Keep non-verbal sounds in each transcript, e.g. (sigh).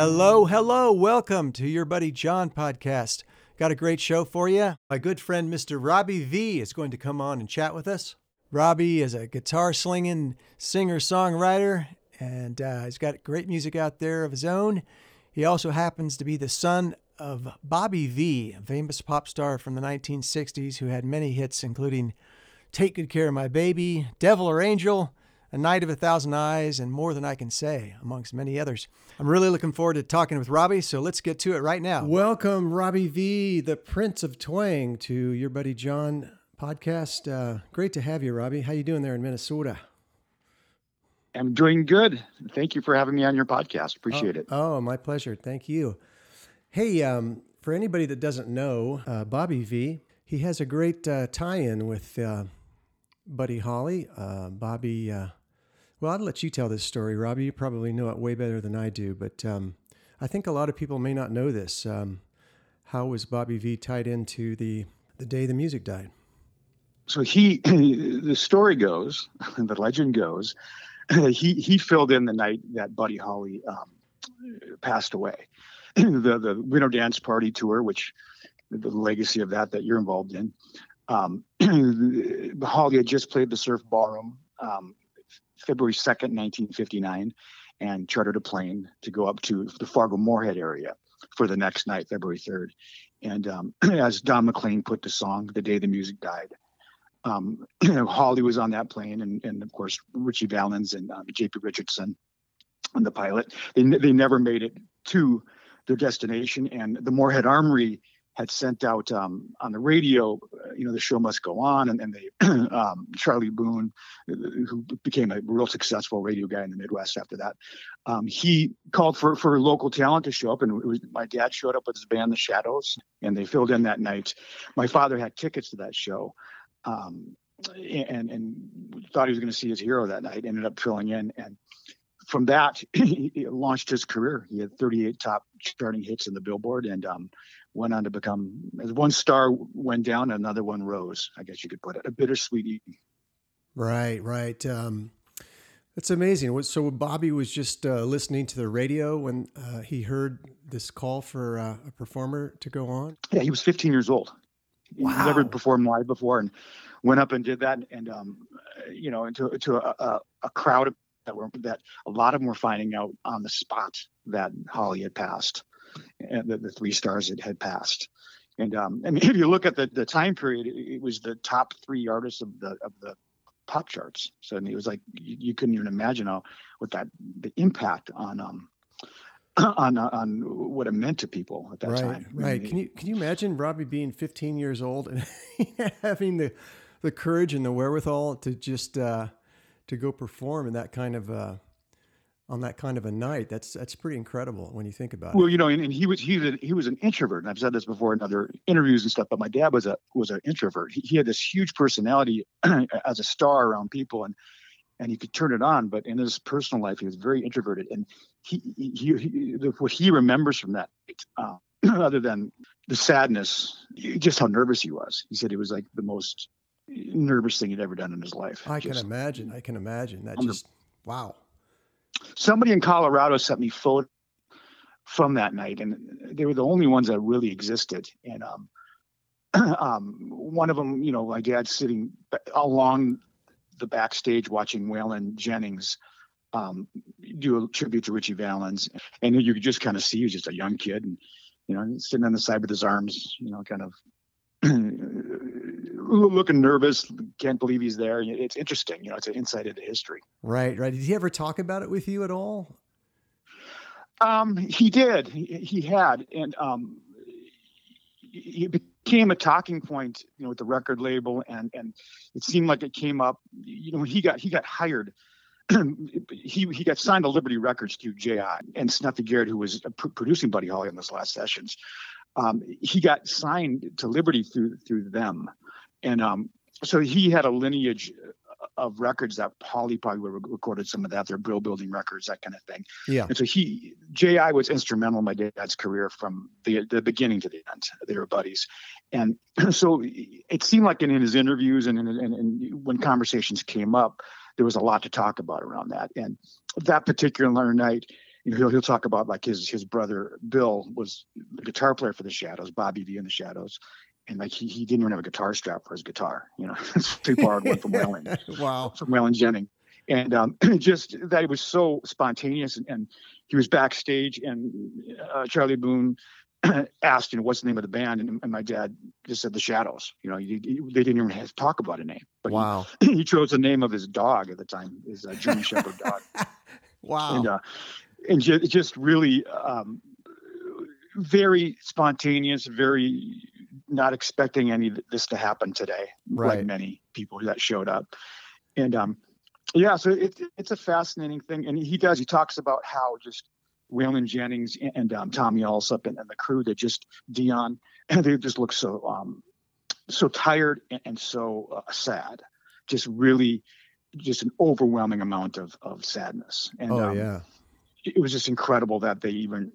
Hello, hello. Welcome to your buddy John podcast. Got a great show for you. My good friend Mr. Robby Vee is going to come on and chat with us. Robby is a guitar slinging singer songwriter, and uh, he's got great music out there of his own. He also happens to be the son of Bobby Vee, a famous pop star from the 1960s who had many hits, including Take Good Care of My Baby, Devil or Angel, a Night of a Thousand Eyes, and More Than I Can Say, amongst many others. I'm really looking forward to talking with Robby, so let's get to it right now. Welcome, Robby Vee, the Prince of Twang, to your buddy John podcast. Uh, great to have you, Robby. How you doing there in Minnesota? I'm doing good. Thank you for having me on your podcast. Appreciate oh, it. Oh, my pleasure. Thank you. Hey, um, for anybody that doesn't know, uh, Bobby Vee, he has a great uh, tie-in with uh, Buddy Holly. Uh, Bobby uh, well, I'll let you tell this story, Robby. You probably know it way better than I do, but um, I think a lot of people may not know this. Um, how was Bobby Vee tied into the the day the music died? So he, (clears throat) the story goes, (laughs) the legend goes, (clears throat) he he filled in the night that Buddy Holly um, passed away. (clears throat) the the Winter Dance Party tour, which the legacy of that that you're involved in. Um, Holly had just played the Surf Ballroom um, February 2nd, 1959, and chartered a plane to go up to the Fargo Moorhead area for the next night, February 3rd. And um, (clears throat) as Don McLean put the song, The Day the Music Died, um, (clears throat) Holly was on that plane, and, and of course, Ritchie Valens and uh, J.P. Richardson and the pilot. They, they never made it to their destination, and the Moorhead Armory had sent out um, on the radio, uh, you know, the show must go on, and, and they, (clears throat) um, Charlie Boone, uh, who became a real successful radio guy in the Midwest after that, um, he called for for local talent to show up, and was, my dad showed up with his band, The Shadows, and they filled in that night. My father had tickets to that show. Um, and and thought he was going to see his hero that night. Ended up filling in, and from that, (clears throat) he launched his career. He had 38 top charting hits in the Billboard, and um, went on to become as one star went down, another one rose. I guess you could put it a bittersweet evening. Right, right. Um, that's amazing. So Bobby was just uh, listening to the radio when uh, he heard this call for uh, a performer to go on. Yeah, he was 15 years old. Wow. He never performed live before, and went up and did that. And um, you know, into to a, a, a crowd that were that a lot of them were finding out on the spot that Holly had passed and the, the three stars it had passed. And um, I mean, (laughs) if you look at the, the time period, it, it, was the top three artists of the of the pop charts. So I mean, it was like you, you couldn't even imagine how what that the impact on um (clears throat) on on what it meant to people at that right, time. Right. I mean, can you can you imagine Robby being 15 years old and (laughs) having the the courage and the wherewithal to just uh, to go perform in that kind of uh, on that kind of a night. That's that's pretty incredible when you think about it. Well, you know, and, and he was he was a, he was an introvert, and I've said this before in other interviews and stuff. But my dad was a was an introvert. He, he had this huge personality (clears throat) as a star around people, and and he could turn it on. But in his personal life, he was very introverted, and he he, he what he remembers from that. Uh, (clears throat) other than the sadness, just how nervous he was. He said he was like the most nervous thing he'd ever done in his life. I just, can imagine. I can imagine that. Just wow somebody in Colorado sent me photos from that night, and they were the only ones that really existed. And um, (clears throat) um, one of them, you know, my dad's sitting along the backstage watching Waylon Jennings um, do a tribute to Ritchie Valens, and you could just kind of see he was just a young kid, and you know, sitting on the side with his arms, you know, kind of (clears throat) looking nervous. Can't believe he's there. It's interesting. You know, it's an insight into history. Right, right. Did he ever talk about it with you at all? Um, he did. He, he had, and um, he became a talking point, you know, with the record label, and and it seemed like it came up. You know, he got he got hired. (clears throat) he he got signed to Liberty Records through J.I. and Snuffy Garrett, who was producing Buddy Holly on those last sessions. Um, he got signed to Liberty through through them, and um, so he had a lineage of records that Holly probably recorded some of that. They're Brill Building records, that kind of thing. Yeah. And so he, J.I. was instrumental in my dad's career from the the beginning to the end. They were buddies, and (clears throat) so it seemed like in, in his interviews and, and, and when conversations came up, there was a lot to talk about around that. And that particular night, you know, he'll, he'll talk about like his his brother Bill was the guitar player for the Shadows, Bobby Vee and the Shadows, and like he, he didn't even have a guitar strap for his guitar. You know, he borrowed one from Waylon. (laughs) wow. From Waylon Jennings, and um, (clears throat) just that it was so spontaneous, and, and he was backstage, and uh, Charlie Boone (clears throat) asked, you know, what's the name of the band, and, and my dad just said the Shadows. You know, he, he, they didn't even have to talk about a name. But wow. He, (clears throat) he, chose the name of his dog at the time, his uh, German Shepherd dog. (laughs) wow. And uh, and just, just really um, very spontaneous, very not expecting any of this to happen today, right. like many people that showed up. And um, yeah, so it, it's a fascinating thing. And he does, he talks about how just Waylon Jennings and um, Tommy Allsup and, and, the crew that just Dion, and (clears throat) they just look so um, so tired and, and so uh, sad. Just really, just an overwhelming amount of of sadness. And oh um, yeah, it was just incredible that they even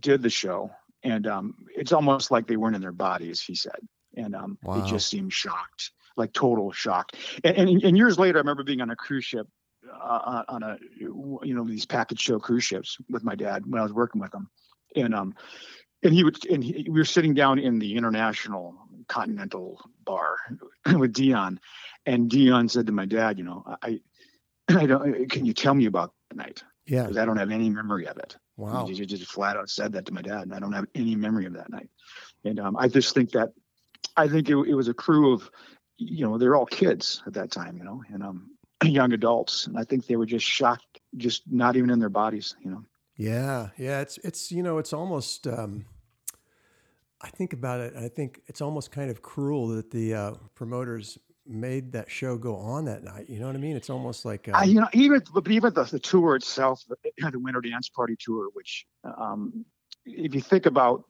did the show. And um, it's almost like they weren't in their bodies, he said. And um, wow. they just seemed shocked, like total shock. And, and, and years later, I remember being on a cruise ship uh, on a you know these package show cruise ships with my dad when I was working with him, and um and he would and he, we were sitting down in the international continental bar (clears throat) with Dion, and Dion said to my dad, you know, I I don't can you tell me about the night? Yeah, because I don't have any memory of it. Wow, he just flat out said that to my dad, and I don't have any memory of that night. And um, I just think that I think it, it was a crew of you know they're all kids at that time, you know, and um (clears throat) young adults, and I think they were just shocked, just not even in their bodies, you know. Yeah, yeah, it's it's you know it's almost. Um, I think about it. I think it's almost kind of cruel that the uh, promoters made that show go on that night. You know what I mean? It's almost like um, uh, you know, even but even the, the tour itself, the, the Winter Dance Party tour, which um, if you think about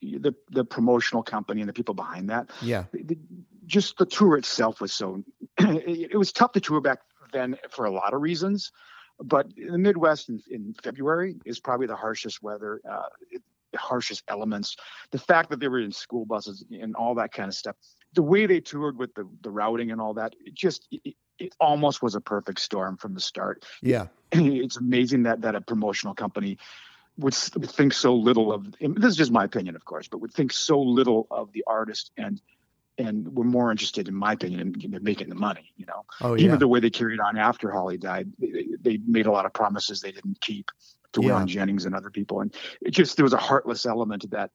the the promotional company and the people behind that, yeah, the, just the tour itself was so it, (clears throat) it was tough to tour back then for a lot of reasons. But in the Midwest in, in February is probably the harshest weather, uh, the harshest elements. The fact that they were in school buses and all that kind of stuff. The way they toured with the, the routing and all that, it just it, it almost was a perfect storm from the start. Yeah, (clears throat) it's amazing that that a promotional company would, would think so little of. This is just my opinion, of course, but would think so little of the artist and and were more interested, in my opinion, in, in making the money. You know, oh, yeah. even the way they carried on after Holly died, they, they made a lot of promises they didn't keep to yeah. Jennings and other people, and it just there was a heartless element that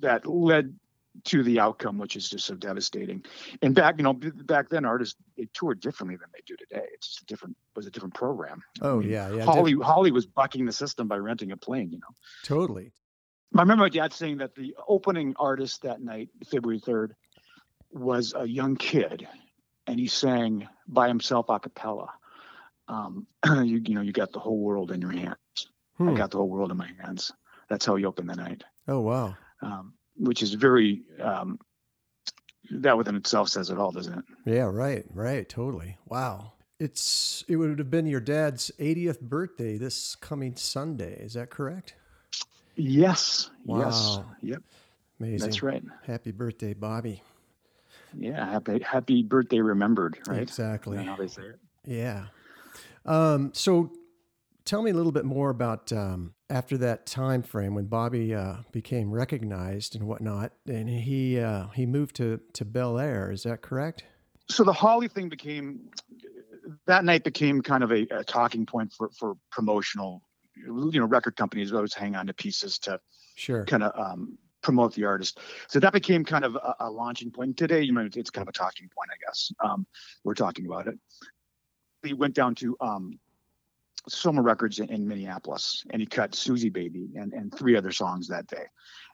that led to the outcome, which is just so devastating. And back, you know, back then artists they toured differently than they do today. It's just a different was a different program. Oh I mean, yeah, yeah. Holly Holly was bucking the system by renting a plane. You know, totally. I remember my dad saying that the opening artist that night, February third, was a young kid, and he sang by himself a cappella. Um, (clears throat) you, you know, you got the whole world in your hands. Hmm. I got the whole world in my hands. That's how he opened the night. Oh wow! Um, which is very um, that within itself says it all, doesn't it? Yeah, right, right, totally. Wow. It's it would have been your dad's 80th birthday this coming Sunday. Is that correct? Yes. Wow. Yes. Yep. Amazing. That's right. Happy birthday, Bobby. Yeah, happy happy birthday remembered, right? Exactly. how they say it. Yeah. Um, so tell me a little bit more about um, after that time frame when Bobby uh, became recognized and whatnot, and he uh, he moved to to Bel Air. Is that correct? So the Holly thing became that night became kind of a, a talking point for for promotional, you know, record companies always hang on to pieces to sure kind of um, promote the artist. So that became kind of a, a launching point. Today, you know, it's kind of a talking point, I guess. Um, we're talking about it. He went down to um, Soma Records in, in, Minneapolis, and he cut Suzie Baby and, and three other songs that day.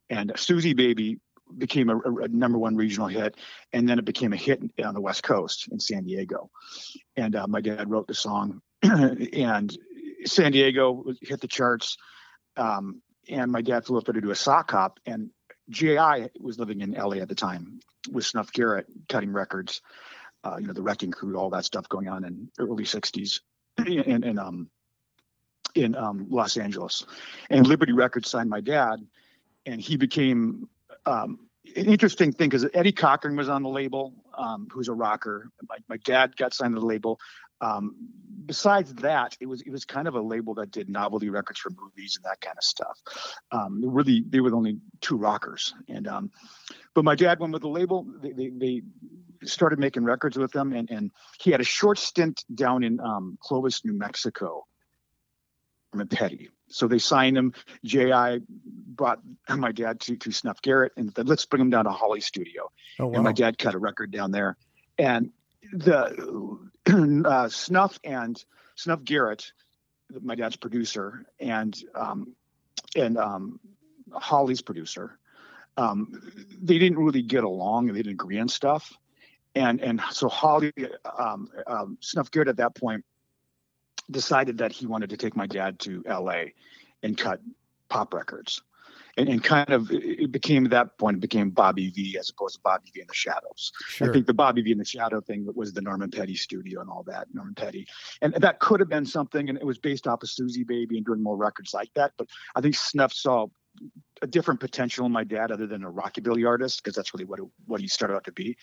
And Suzie Baby became a, a, number one regional hit, and then it became a hit on the West Coast in San Diego. And uh, my dad wrote the song, (clears throat) and San Diego hit the charts. Um, and my dad flew up there to do a sock hop, and J.I. was living in LA at the time with Snuff Garrett cutting records, uh, you know, the Wrecking Crew, all that stuff going on in early '60s, (clears throat) and, in um in um, Los Angeles, and Liberty Records signed my dad, and he became um, an interesting thing because Eddie Cochran was on the label, um, who's a rocker. My, my dad got signed to the label. Um, besides that, it was it was kind of a label that did novelty records for movies and that kind of stuff. Um, really, they were only two rockers, and um, but my dad went with the label. They, they, they started making records with them, and and he had a short stint down in Clovis, New Mexico. Petty. So they signed him. J.I. brought (laughs) my dad to, to Snuff Garrett and said, let's bring him down to Holly Studio. Oh, wow. And my dad cut a record down there. And the (clears throat) uh, Snuff and Snuff Garrett, my dad's producer, and um, and um, Holly's producer, um, they didn't really get along and they didn't agree on stuff. And and so Holly, um, um, Snuff Garrett at that point decided that he wanted to take my dad to L.A. and cut pop records and, and kind of it became at that point it became Bobby Vee as opposed to Bobby Vee in the Shadows. Sure. I think the Bobby Vee in the Shadow thing was the Norman Petty studio and all that. Norman Petty, and that could have been something, and it was based off of Suzie Baby and doing more records like that. But I think Snuff saw a different potential in my dad other than a rockabilly artist because that's really what it, what he started out to be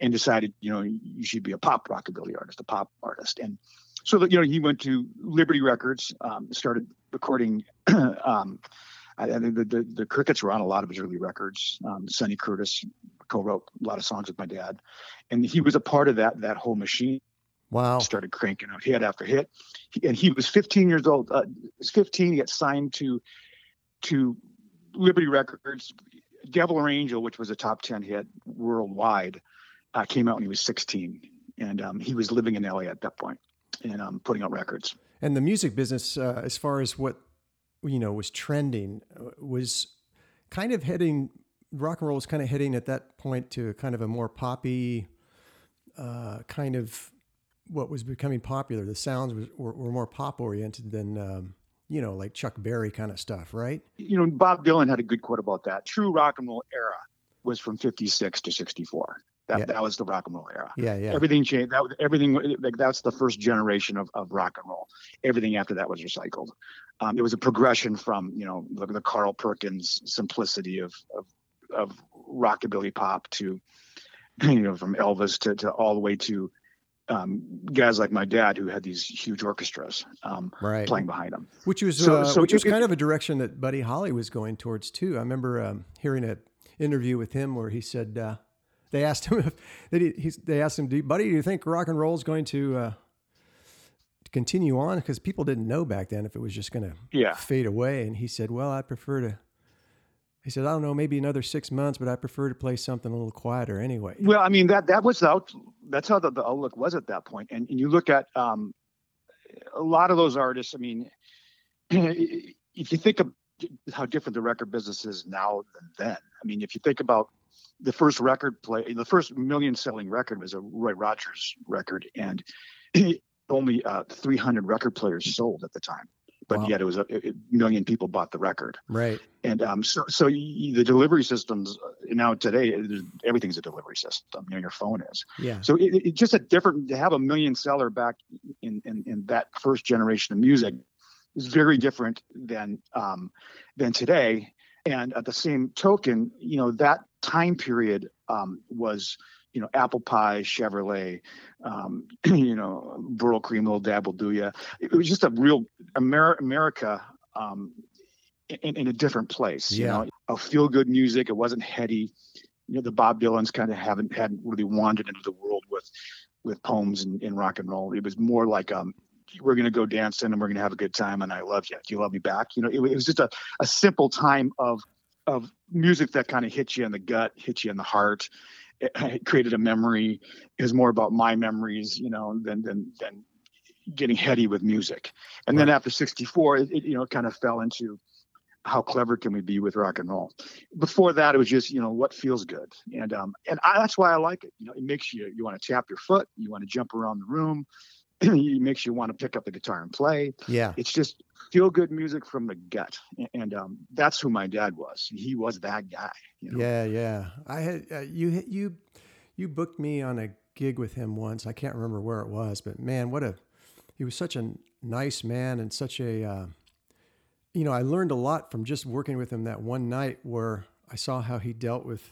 and decided you know you should be a pop rockabilly artist a pop artist and so that you know he went to liberty records um, started recording (clears throat) um, I, I think the, the, the Crickets were on a lot of his early records. Um, Sonny Curtis co-wrote a lot of songs with my dad, and he was a part of that that whole machine. Wow! Started cranking out hit after hit, he, and he was 15 years old. Uh, was 15. He got signed to to Liberty Records. Devil or Angel, which was a top 10 hit worldwide, uh, came out when he was 16, and um, he was living in LA at that point and um, putting out records. And the music business, uh, as far as what you know was trending uh, was kind of heading rock and roll was kind of heading at that point to kind of a more poppy uh, kind of what was becoming popular. The sounds was, were, were more pop oriented than um, you know like Chuck Berry kind of stuff, right? You know, Bob Dylan had a good quote about that. True rock and roll era was from 56 to 64. That, yeah. that was the rock and roll era. Yeah, yeah. Everything changed. That everything like that's the first generation of, of rock and roll. Everything after that was recycled. Um, it was a progression from you know the, the Carl Perkins simplicity of, of of rockabilly pop to (clears throat) you know from Elvis to, to all the way to um, guys like my dad who had these huge orchestras um, right. playing behind them. Which was so, uh, so which was kind of a direction that Buddy Holly was going towards too. I remember um, hearing an interview with him where he said. Uh, they asked him (laughs) if they, he, they asked him, "Buddy, do you think rock and roll is going to uh, continue on?" Because people didn't know back then if it was just going to yeah. fade away. And he said, "Well, I prefer to." He said, "I don't know, maybe another six months, but I prefer to play something a little quieter anyway." Well, I mean that that was out. That's how the, the outlook was at that point. And, and you look at um, a lot of those artists. I mean, (clears throat) if you think of how different the record business is now than then. I mean, if you think about the first record play, the first million selling record was a Roy Rogers record, and (clears throat) only uh, 300 record players sold at the time. But wow. yet it was a, a, million people bought the record. Right. And um, so, so you, the delivery systems uh, now today, everything's a delivery system. You know, your phone is. Yeah. So it's it just a different to have a million seller back in, in, in that first generation of music is very different than um, than today. And at the same token, you know, that time period um, was, you know, apple pie, Chevrolet, um, (clears throat) you know, Brylcreem, little dab will do ya. It was just a real Amer- America um, in, in, a different place. Yeah. You know, a feel good music. It wasn't heady. You know, the Bob Dylan's kind of haven't hadn't really wandered into the world with with poems and, and rock and roll. It was more like um, we're going to go dancing and we're going to have a good time and I love you. Do you love me back? You know, it, it was just a, a simple time of of music that kind of hits you in the gut, hits you in the heart. It, it created a memory. Was more about my memories, you know, than than than getting heady with music. And right. then after 64, it, it, you know kind of fell into how clever can we be with rock and roll. Before that, it was just you know what feels good, and um and I, that's why I like it. You know, it makes you you want to tap your foot, you want to jump around the room, (clears throat) it makes you want to pick up the guitar and play. Yeah. It's just feel good music from the gut. And um, that's who my dad was. He was that guy. You know? Yeah. Yeah. I had, uh, you, you, you booked me on a gig with him once. I can't remember where it was, but man, what a, he was such a nice man and such a, uh, you know, I learned a lot from just working with him that one night where I saw how he dealt with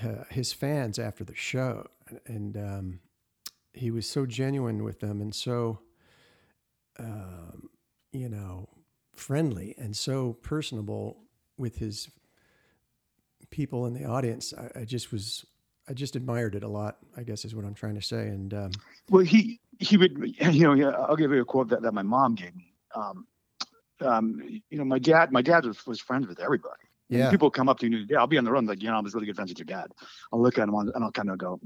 uh, his fans after the show. And, um, he was so genuine with them and so um, you know, friendly and so personable with his people in the audience. I, I, just was, I just admired it a lot. I guess is what I'm trying to say. And um, well, he he would, you know, I'll give you a quote that, that my mom gave me. Um, um, you know, my dad, my dad was, was friends with everybody. Yeah. people come up to me, yeah, I'll be on the road, like, you know, I was really good friends with your dad. I'll look at him and I'll kind of go,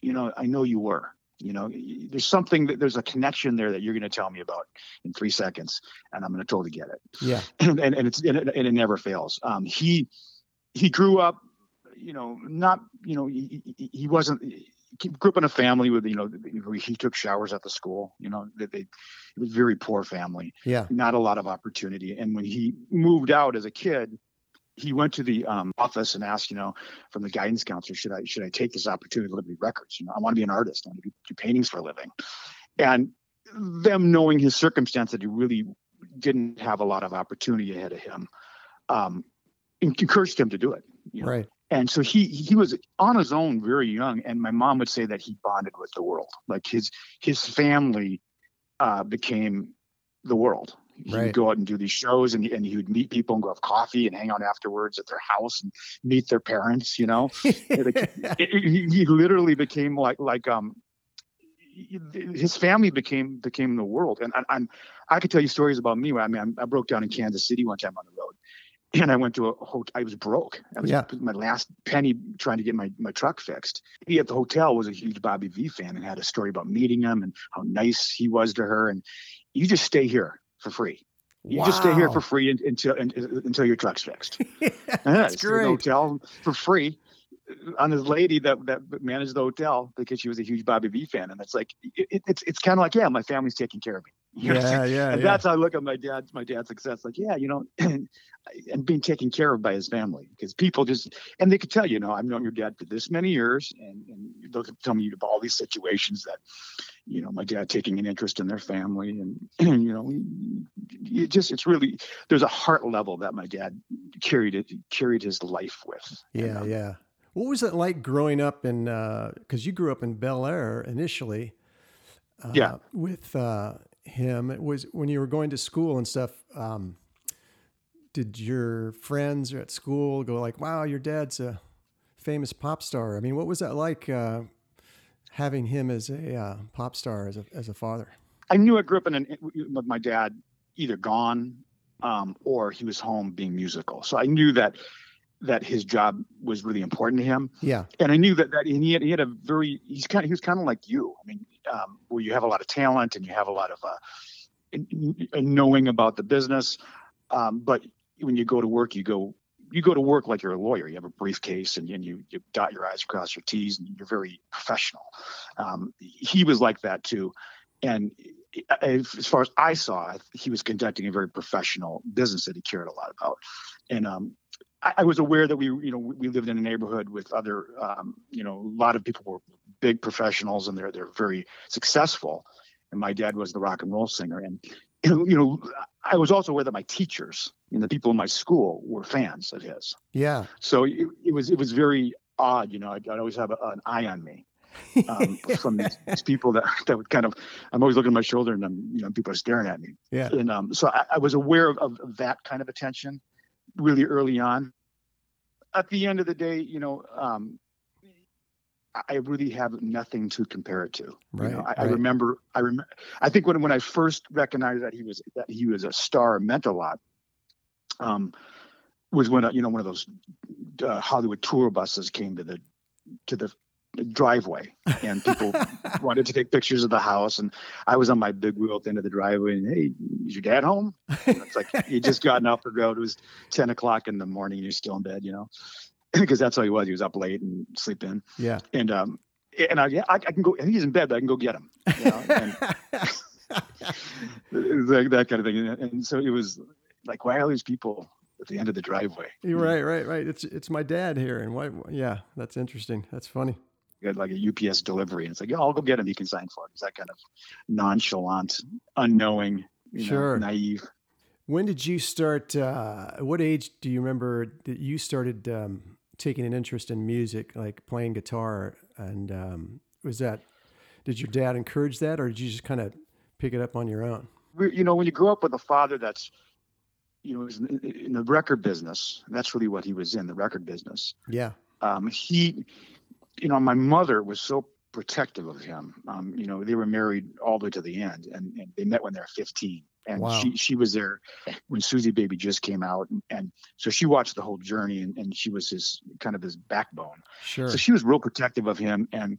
you know, I know you were. You know, there's something that there's a connection there that you're going to tell me about in three seconds, and I'm going to totally get it. Yeah, (clears throat) and and, it's and it, and it never fails. Um, he he grew up, you know, not you know he, he wasn't he grew up in a family with you know he took showers at the school. You know, they, they it was a very poor family. Yeah, not a lot of opportunity. And when he moved out as a kid, he went to the um, office and asked, you know, from the guidance counselor, should I should I take this opportunity to Liberty Records? You know, I want to be an artist. I want to do paintings for a living. And them knowing his circumstance that he really didn't have a lot of opportunity ahead of him, um, encouraged him to do it. You know? Right. And so he he was on his own very young. And my mom would say that he bonded with the world. Like his his family uh, became the world he right. would go out and do these shows and, and he would meet people and go have coffee and hang out afterwards at their house and meet their parents you know it, (laughs) it, he literally became like like um his family became became the world and I, am i could tell you stories about me i mean i broke down in kansas city one time on the road and I went to a hotel. I was broke. I was yeah. my last penny trying to get my, my truck fixed. He at the hotel was a huge Bobby Vee fan and had a story about meeting him and how nice he was to her. And you just stay here for free. You wow. just stay here for free until until your truck's fixed. (laughs) That's great. Hotel for free on this lady that that managed the hotel because she was a huge Bobby Vee fan, and it's like it, it's it's kind of like yeah, my family's taking care of me. (laughs) You know? Yeah, yeah. And yeah. that's how I look at my dad's my dad's success. Like yeah, you know, and, (clears throat) and being taken care of by his family because people just and they could tell you know I've known your dad for this many years, and and they'll tell me about all these situations that you know my dad taking an interest in their family, and, and (clears throat) you know it just it's really there's a heart level that my dad carried it carried his life with. Yeah, and, um, yeah. What was it like growing up in? Uh because uh, you grew up in Bel Air initially. Uh, yeah. With uh, him, it was when you were going to school and stuff. Um, did your friends at school go like, "Wow, your dad's a famous pop star"? I mean, what was that like uh, having him as a uh, pop star as a as a father? I knew I grew up in an with my dad either gone um, or he was home being musical. So I knew that that his job was really important to him. Yeah. And I knew that that he had he had a very he's kind of he was kind of like you. I mean, um, where you have a lot of talent and you have a lot of uh, knowing about the business, um, but when you go to work, you go you go to work like you're a lawyer. You have a briefcase and, and you you dot your i's, across your t's, and you're very professional. Um, he was like that too, and as far as I saw, he was conducting a very professional business that he cared a lot about. And um, I, I, was aware that we, you know, we lived in a neighborhood with other, um, you know, a lot of people were big professionals and they're they're very successful. And my dad was the rock and roll singer, and (clears throat) you know, I was also aware that my teachers and the people in my school were fans of his. Yeah. So it, it was it was very odd, you know. I'd, I'd always have a, an eye on me um, (laughs) from these, these, people that that would kind of I'm always looking at my shoulder and I'm you know people are staring at me. Yeah. And um, so I, I was aware of, of, that kind of attention really early on. At the end of the day, you know, um, I really have nothing to compare it to. Right, you know, I, right. I, remember. I remember. I think when when I first recognized that he was that he was a star meant a lot. Um, was when you know one of those uh, Hollywood tour buses came to the to the driveway and people (laughs) wanted to take pictures of the house and i was on my big wheel at the end of the driveway and hey is your dad home and it's like he just gotten off the road it was 10 o'clock in the morning and you're still in bed you know (clears throat) because that's how he was he was up late and sleep in yeah and um and i yeah I, I can go he's in bed but i can go get him you know? and, (laughs) (laughs) that, that kind of thing and, and so it was like why are these people at the end of the driveway. Right, right, right. It's it's my dad here, and why? Yeah, that's interesting. That's funny get like a UPS delivery, and it's like, yeah, I'll go get him. He can sign for it. It's that kind of nonchalant, unknowing, you sure. know, naive. When did you start? Uh, what age do you remember that you started um, taking an interest in music, like playing guitar? And um, was that? Did your dad encourage that, or did you just kind of pick it up on your own? you know, when you grow up with a father that's, you know, in, in the record business, that's really what he was in the record business. Yeah. Um, he, you know, my mother was so protective of him. Um, you know, they were married all the way to the end, and, and they met when they were 15. And Wow. she she was there when Suzie Baby just came out, and, and so she watched the whole journey, and, and she was his kind of his backbone. Sure. So she was real protective of him, and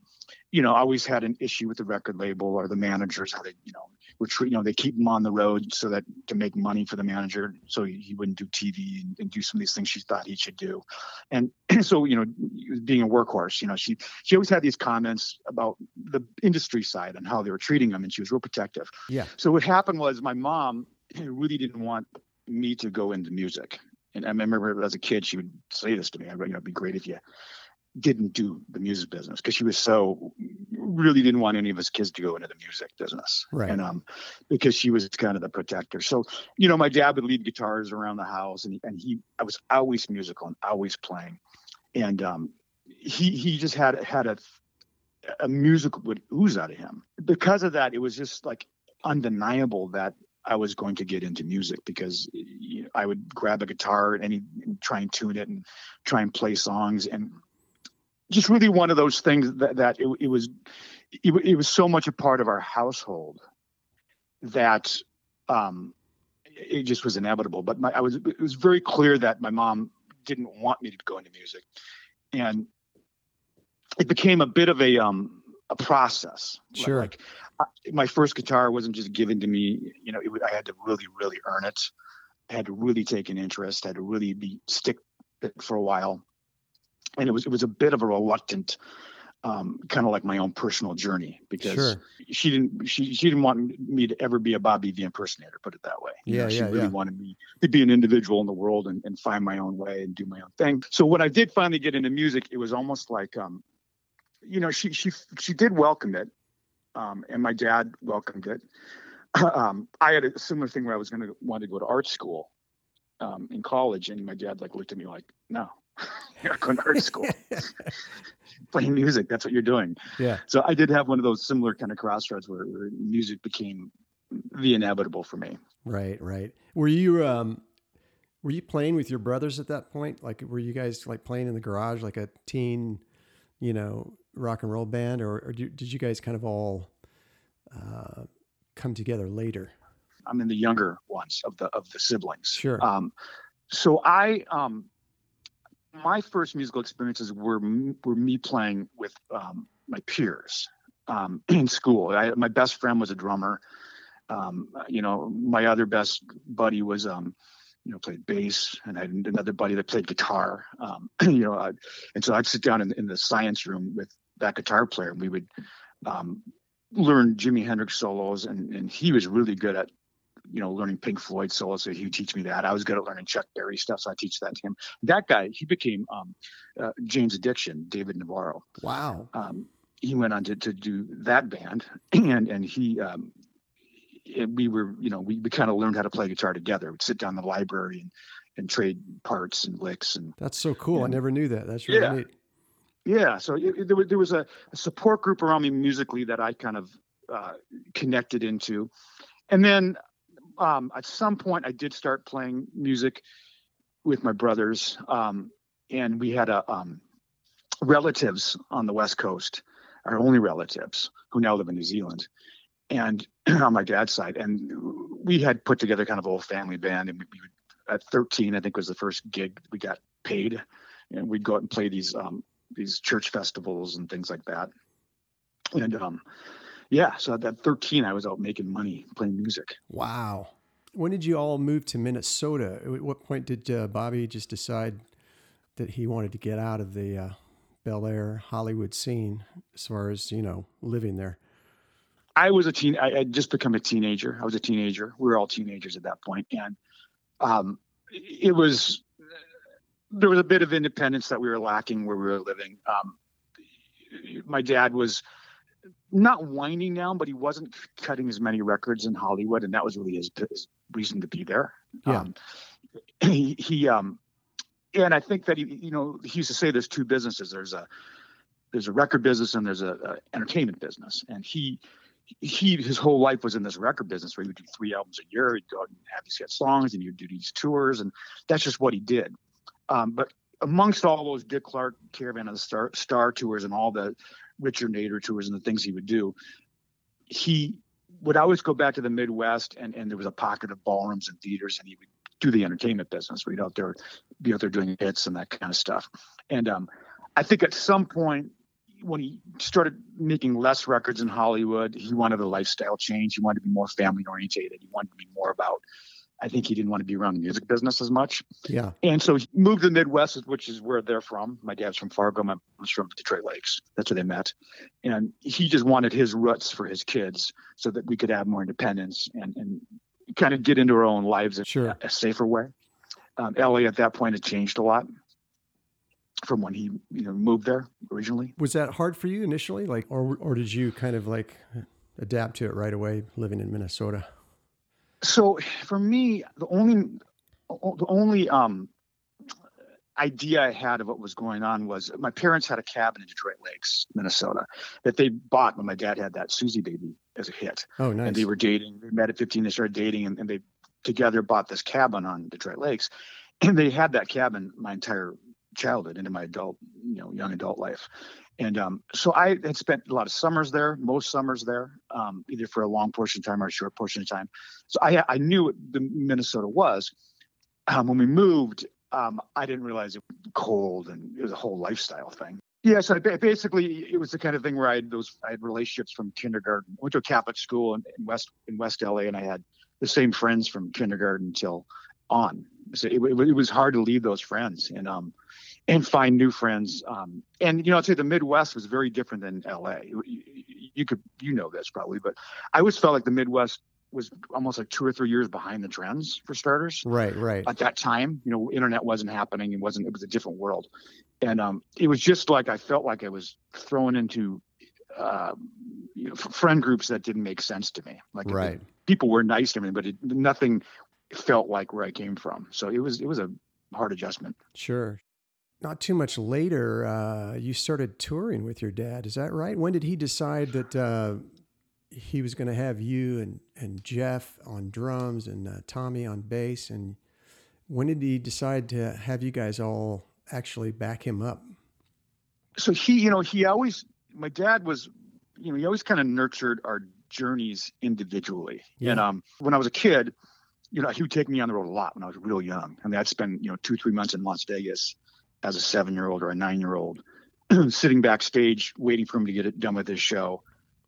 you know, always had an issue with the record label or the managers how they, you know, were treat, you know, they keep him on the road so that to make money for the manager, so he, he wouldn't do TV and, and do some of these things she thought he should do, and (clears throat) so you know, being a workhorse, you know, she she always had these comments about the industry side and how they were treating him, and she was real protective. Yeah. So what happened was my mom (clears throat) really didn't want me to go into music. And I remember as a kid, she would say this to me, you know, it'd be great if you didn't do the music business because she was so really didn't want any of us kids to go into the music business. Right. And um because she was kind of the protector. So, you know, my dad would leave guitars around the house and and he I was always musical and always playing. And um he he just had had a a music would ooze out of him. Because of that, it was just like undeniable that I was going to get into music because you know, I would grab a guitar and, any, and try and tune it and try and play songs and just really one of those things that, that it, it was it, it was so much a part of our household that um, it just was inevitable. But my, I was it was very clear that my mom didn't want me to go into music, and it became a bit of a um a process. Sure. Like, I, my first guitar wasn't just given to me. You know, it, I had to really, really earn it. I had to really take an interest. I had to really be stick it for a while, and it was it was a bit of a reluctant. Um, kind of like my own personal journey because Sure. she didn't she she didn't want me to ever be a Bobby Vee impersonator, put it that way. You Yeah, know, she yeah, really yeah. wanted me to be an individual in the world and, and find my own way and do my own thing. So when I did finally get into music, it was almost like um, you know, she she she did welcome it. Um, and my dad welcomed it. (clears throat) um, I had a similar thing where I was gonna want to go to art school um, in college, and my dad like looked at me like, No, (laughs) you're going to art school. (laughs) (laughs) Playing music, that's what you're doing. yeah. So I did have one of those similar kind of crossroads where, where music became the inevitable for me. Right, right. Were you um were you playing with your brothers at that point? Like were you guys like playing in the garage like a teen, you know, rock and roll band or, or did did you guys kind of all uh, come together later? I'm in the younger ones of the of the siblings. Sure. Um, so I um, my first musical experiences were were me playing with um, my peers um, (clears throat) in school. I, my best friend was a drummer. Um, you know, my other best buddy was um, you know played bass, and I had another buddy that played guitar. Um, (clears throat) you know, I, and so I'd sit down in, in the science room with that guitar player, and we would um, learn Jimi Hendrix solos, and and he was really good at you know, learning Pink Floyd solos. So he would teach me that. I was good at learning Chuck Berry stuff, so I teach that to him. That guy, he became um, uh, Jane's Addiction, David Navarro. Wow. Um, he went on to, to do that band, (clears throat) and and he, um, and we were, you know, we, we kind of learned how to play guitar together. We'd sit down in the library and and trade parts and licks and That's so cool. I never knew that. That's really Yeah. neat. yeah. So it, it- there was there was a, a support group around me musically that I kind of uh, connected into, and then um, at some point I did start playing music with my brothers, um, and we had a um, relatives on the west coast, our only relatives who now live in New Zealand, and (clears throat) on my dad's side, and we had put together kind of a whole family band, and we, we at 13 I think was the first gig we got paid, and we'd go out and play these um, these church festivals and things like that, and um, yeah, so at 13 I was out making money playing music. Wow. When did you all move to Minnesota? At what point did uh, Bobby just decide that he wanted to get out of the uh, Bel Air Hollywood scene as far as, you know, living there? I was a teen. I had just become a teenager. I was a teenager. We were all teenagers at that point, and um, it was there was a bit of independence that we were lacking where we were living. Um, my dad was not winding down, but he wasn't cutting as many records in Hollywood, and that was really his, his reason to be there. Yeah. Um, he, he um, and I think that he, you know, he used to say there's two businesses. There's a there's a record business and there's a, a entertainment business, and he he his whole life was in this record business where he would do three albums a year. He'd go out and have these hit songs, and he'd do these tours, and that's just what he did. Um, but amongst all those Dick Clark Caravan of the Star, Star tours and all the Richard Nader tours and the things he would do, he would always go back to the Midwest, and, and there was a pocket of ballrooms and theaters, and he would do the entertainment business. We'd out there, be out there doing hits and that kind of stuff. And um, I think at some point when he started making less records in Hollywood, he wanted a lifestyle change. He wanted to be more family orientated. He wanted to be more about I think he didn't want to be around the music business as much. Yeah. And so he moved to the Midwest, which is where they're from. My dad's from Fargo. My mom's from Detroit Lakes. That's where they met. And he just wanted his roots for his kids so that we could have more independence and, and kind of get into our own lives in sure. a safer way. Um, LA at that point had changed a lot from when he you know moved there originally. Was that hard for you initially? Like, or, or did you kind of like adapt to it right away living in Minnesota? So for me, the only the only um, idea I had of what was going on was my parents had a cabin in Detroit Lakes, Minnesota, that they bought when my dad had that Suzie Baby as a hit. Oh, nice. And they were dating. They met at 15. They started dating, and, and they together bought this cabin on Detroit Lakes. And they had that cabin my entire childhood into my adult, you know, young adult life. And um, so I had spent a lot of summers there, most summers there, um, either for a long portion of time or a short portion of time. So I, I knew what the Minnesota was. Um, when we moved, um, I didn't realize it was cold and it was a whole lifestyle thing. Yeah, so basically, it was the kind of thing where I had those I had relationships from kindergarten. I went to a Catholic school in, in West in West LA, and I had the same friends from kindergarten until on. So it, it, it was hard to leave those friends, and um, and find new friends. Um, and you know, I'd say the Midwest was very different than LA. You, you, could you know this probably, but I always felt like the Midwest was almost like two or three years behind the trends for starters. Right, right. At that time, you know, internet wasn't happening. It wasn't. It was a different world, and um, it was just like I felt like I was thrown into. Uh, you know, friend groups that didn't make sense to me. Like right. It, people were nice to me, but it, nothing felt like where I came from. So it was it was a hard adjustment. Sure not too much later, uh, you started touring with your dad. Is that right? When did he decide that uh, he was going to have you and, and Jeff on drums and uh, Tommy on bass? And when did he decide to have you guys all actually back him up? So he, you know, he always, my dad was, you know, he always kind of nurtured our journeys individually. Yeah. And um, when I was a kid, you know, he would take me on the road a lot when I was real young. I mean, I'd spend, you know, two, three months in Las Vegas as a seven year old or a nine year old, (clears throat) sitting backstage waiting for him to get it done with his show.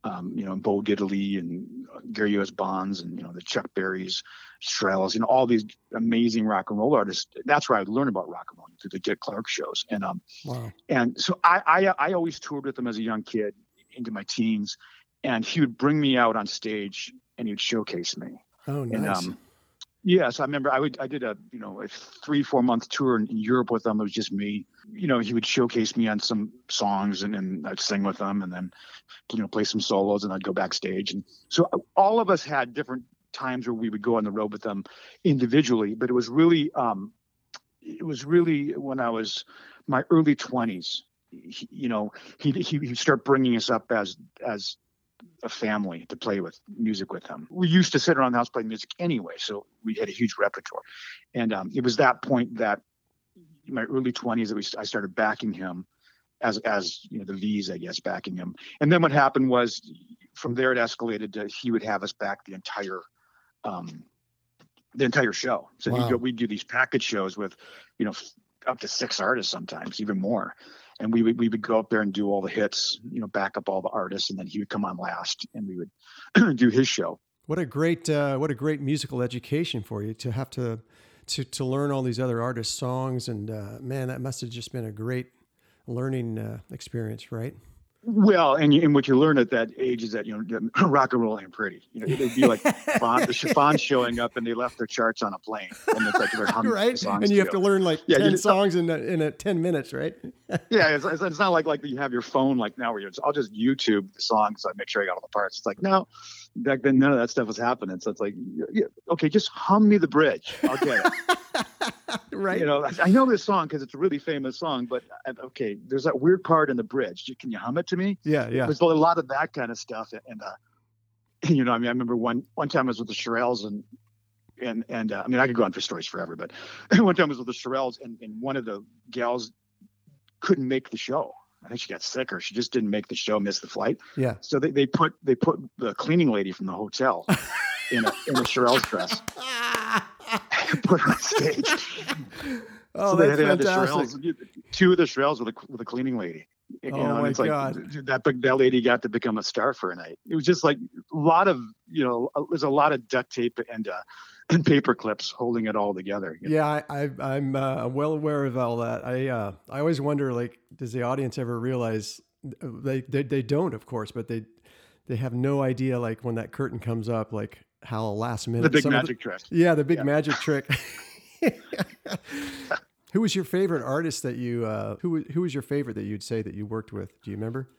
Um, you know, Bo Diddley and uh, Gary U.S. Bonds and, you know, the Chuck Berrys, Shirelles, you know, all these amazing rock and roll artists. That's where I learned about rock and roll through the Dick Clark shows. And, um, wow. and so I, I, I always toured with him as a young kid into my teens and he would bring me out on stage and he would showcase me. Oh, nice. And, um, Yes, I remember. I would. I did a you know a three four month tour in, in Europe with them. It was just me. You know, he would showcase me on some songs, and, and I'd sing with them, and then you know play some solos, and I'd go backstage. And so all of us had different times where we would go on the road with them individually. But it was really, um, it was really when I was my early twenties. You know, he he he'd start bringing us up as as a family to play with music with him. We used to sit around the house playing music anyway, so we had a huge repertoire. And um, it was that point that in my early 20s that we, I started backing him as as you know the Vees, I guess, backing him. And then what happened was from there it escalated to he would have us back the entire um, the entire show. So wow. we would do these package shows with, you know, up to six artists sometimes, even more and we would we would go up there and do all the hits, you know, back up all the artists, and then he would come on last, and we would (clears throat) do his show. What a great uh, what a great musical education for you to have to to to learn all these other artists' songs, and uh, man, that must have just been a great learning uh, experience, right? Well, and, you, and what you learn at that age is that you know (clears throat) rock and roll ain't pretty. You know, it'd be like (laughs) Bond, the chiffon showing up and they left their charts on a plane, and it's like they're (laughs) humming right. songs. And you have to learn like yeah, ten you, uh, songs in a, in a ten minutes, right? (laughs) yeah, it's, it's, not like like you have your phone like now where you're. Just, I'll just YouTube the songs. So I make sure I got all the parts. It's like no, back then none of that stuff was happening. So it's like yeah, okay, just hum me the bridge. I'll get it. (laughs) right. You know, I know this song because it's a really famous song, but uh, okay, there's that weird part in the bridge. Can you hum it to me? Yeah, yeah. There's a lot of that kind of stuff, and uh, (laughs) you know, I mean, I remember one one time I was with the Shirelles and and and uh, I mean, I could go on for stories forever, but (laughs) one time I was with the Shirelles and, and one of the gals couldn't make the show. I think she got sick or she just didn't make the show, missed the flight. Yeah. So they, they put they put the cleaning lady from the hotel in a in a Shirelles dress, (laughs) put her on stage. (laughs) Oh, so they that's had, had the fantastic. Shirelles, two of the Shirelles with a with a cleaning lady. You Oh know, my it's like God. that big- that lady got to become a star for a night. It was just like a lot of you know, uh, there's a lot of duct tape and uh, and paper clips holding it all together. you know. Yeah, I, I'm uh, well aware of all that. I uh, I always wonder, like, does the audience ever realize they, they they don't, of course, but they they have no idea, like, when that curtain comes up, like how last minute the big magic trick. yeah, the big Yeah. magic trick. (laughs) (laughs) who was your favorite artist that you uh, who who was your favorite that you'd say that you worked with? Do you remember?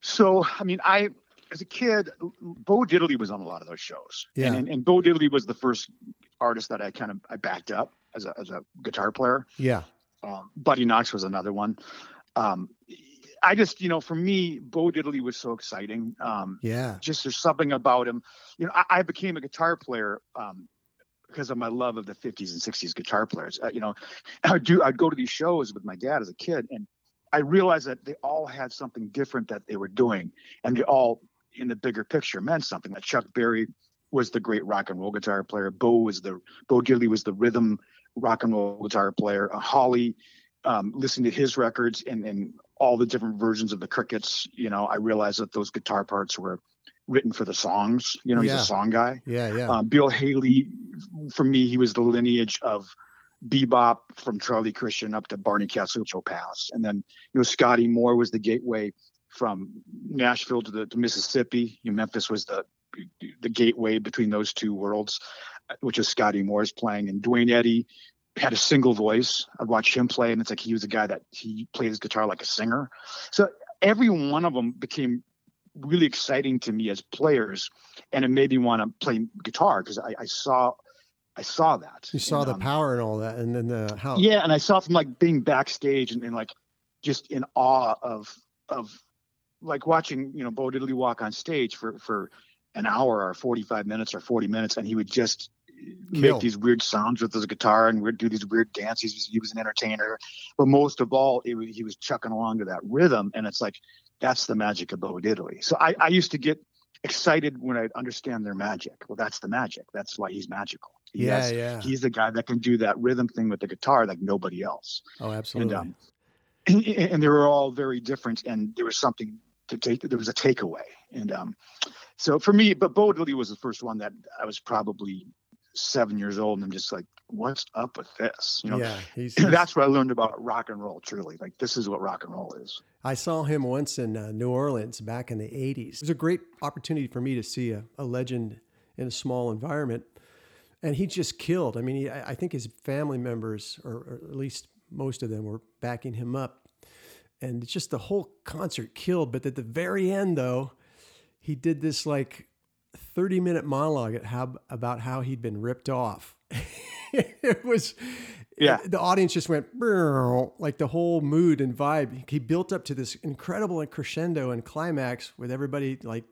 So, I mean, I, as a kid, Bo Diddley was on a lot of those shows. Yeah. And, and, Bo Diddley was the first artist that I kind of I backed up as a, as a guitar player. Yeah, Um, Buddy Knox was another one. Um, I just, you know, for me, Bo Diddley was so exciting. Um, yeah, just there's something about him. You know, I, I became a guitar player um, because of my love of the 50s and 60s guitar players. Uh, you know, (laughs) I'd do I'd go to these shows with my dad as a kid, and I realized that they all had something different that they were doing, and they all, in the bigger picture, meant something. That Chuck Berry was the great rock and roll guitar player. Bo was the Bo Diddley was the rhythm rock and roll guitar player. Uh, Holly, um, listening to his records and and all the different versions of the Crickets, you know, I realized that those guitar parts were written for the songs. You know, he's a song guy. yeah, yeah. Um, Bill Haley, for me, he was the lineage of bebop from Charlie Christian up to Barney Kessel, Joe Pass, and then you know Scotty Moore was the gateway from Nashville to the to Mississippi. You know, Memphis was the the gateway between those two worlds, which is Scotty Moore's playing, and Duane Eddy had a single voice. I'd watch him play, and it's like he was a guy that he played his guitar like a singer. So every one of them became really exciting to me as players, and it made me want to play guitar because I, I saw, I saw that. you saw And, the um, power and all that, and then the how. yeah, and I saw from like being backstage and, and like just in awe of of like watching you know Bo Diddley walk on stage for for an hour or 45 minutes or 40 minutes, and he would just Kill. make these weird sounds with his guitar and would do these weird dances. He was, an entertainer, but most of all, it, was- he was chucking along to that rhythm, and it's like that's the magic of Bo Diddley. So I, I used to get excited when I understand their magic. Well, that's the magic. That's why he's magical. He yeah, has- yeah. He's the guy that can do that rhythm thing with the guitar like nobody else. Oh, absolutely. And um, and, (clears throat) and they were all very different, and there was something to take. There was a takeaway, and um, so for me, but Bo Diddley was the first one that I was probably seven years old, and I'm just like, what's up with this? You know, yeah, he's, (clears throat) that's what I learned about rock and roll. Truly, like this is what rock and roll is. I saw him once in uh, New Orleans back in the 80s. It was a great opportunity for me to see a, a legend in a small environment. And he just killed. I mean, he, I I think his family members, or, or at least most of them, were backing him up. And it's just the whole concert killed. But at the very end, though, he did this like 30 minute monologue at how, about how he'd been ripped off. (laughs) it was, Yeah. the audience just went like the whole mood and vibe. He built up to this incredible crescendo and climax with everybody like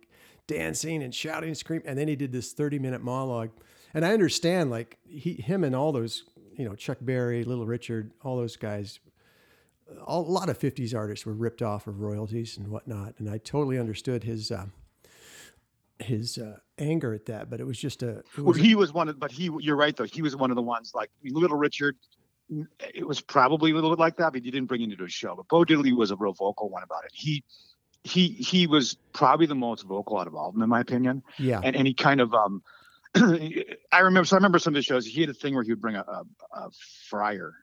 dancing and shouting and screaming, and then he did this thirty minute monologue. And I understand, like he, him, and all those, you know, Chuck Berry, Little Richard, all those guys. A lot of '50s artists were ripped off of royalties and whatnot, and I totally understood his uh, his uh, anger at that. But it was just a, it Well, was he was one of, but he, you're right though. He was one of the ones like Little Richard. It was probably a little bit like that, but he didn't bring it into a show. But Bo Diddley was a real vocal one about it. He, he, he was probably the most vocal out of all of them, in my opinion. yeah, And and he kind of, um, (clears throat) I remember. So I remember some of the shows. He had a thing where he would bring a, a, a fryer,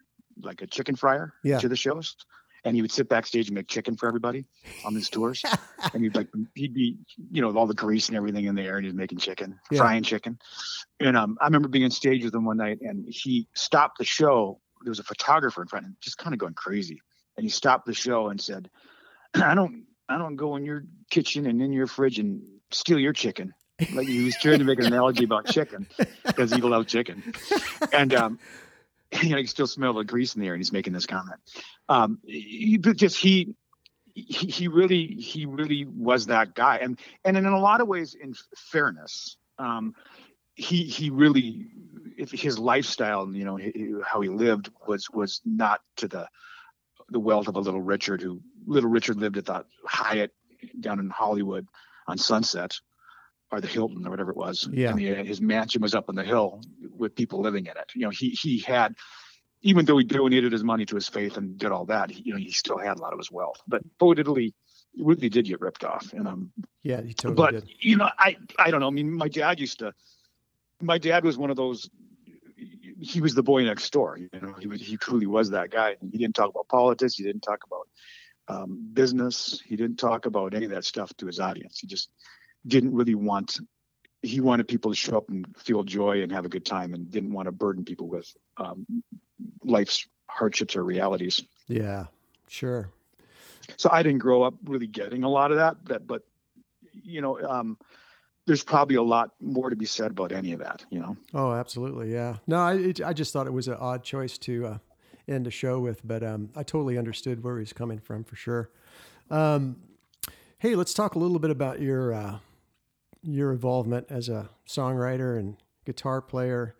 like a chicken fryer, Yeah. to the shows. And he would sit backstage and make chicken for everybody on his tours. (laughs) and he'd like he'd be you know all the grease and everything in there and he's making chicken Yeah. frying chicken and um i remember being on stage with him one night and he stopped the show there was a photographer in front of him just kind of going crazy and he stopped the show and said (clears throat) i don't i don't go in your kitchen and in your fridge and steal your chicken like he was trying to make an analogy about chicken because he loved chicken and um you know you still smell the grease in the air and he's making this comment. Um but just he he, he really he really was that guy, and and in a lot of ways, in fairness, um, he he really his lifestyle and you know how he lived was was not to the the wealth of a little Richard who little Richard lived at the Hyatt down in Hollywood on Sunset or the Hilton or whatever it was. Yeah. And he, his mansion was up on the hill with people living in it. You know, he he had even though he donated his money to his faith and did all that, he, you know, he still had a lot of his wealth. But Diddley really did get ripped off. And um yeah, he totally but did. you know, I I don't know. I mean, my dad used to my dad was one of those he was the boy next door. You know, he was he truly was that guy. He didn't talk about politics. He didn't talk about um, business. He didn't talk about any of that stuff to his audience. He just didn't really want. He wanted people to show up and feel joy and have a good time, and didn't want to burden people with um, life's hardships or realities. Yeah, sure. So I didn't grow up really getting a lot of that, but but you know, um, there's probably a lot more to be said about any of that, you know? Oh, absolutely. Yeah. No, I, it, I just thought it was an odd choice to uh, end a show with, but um, I totally understood where he's coming from for sure. Um, hey, let's talk a little bit about your, uh, your involvement as a songwriter and guitar player.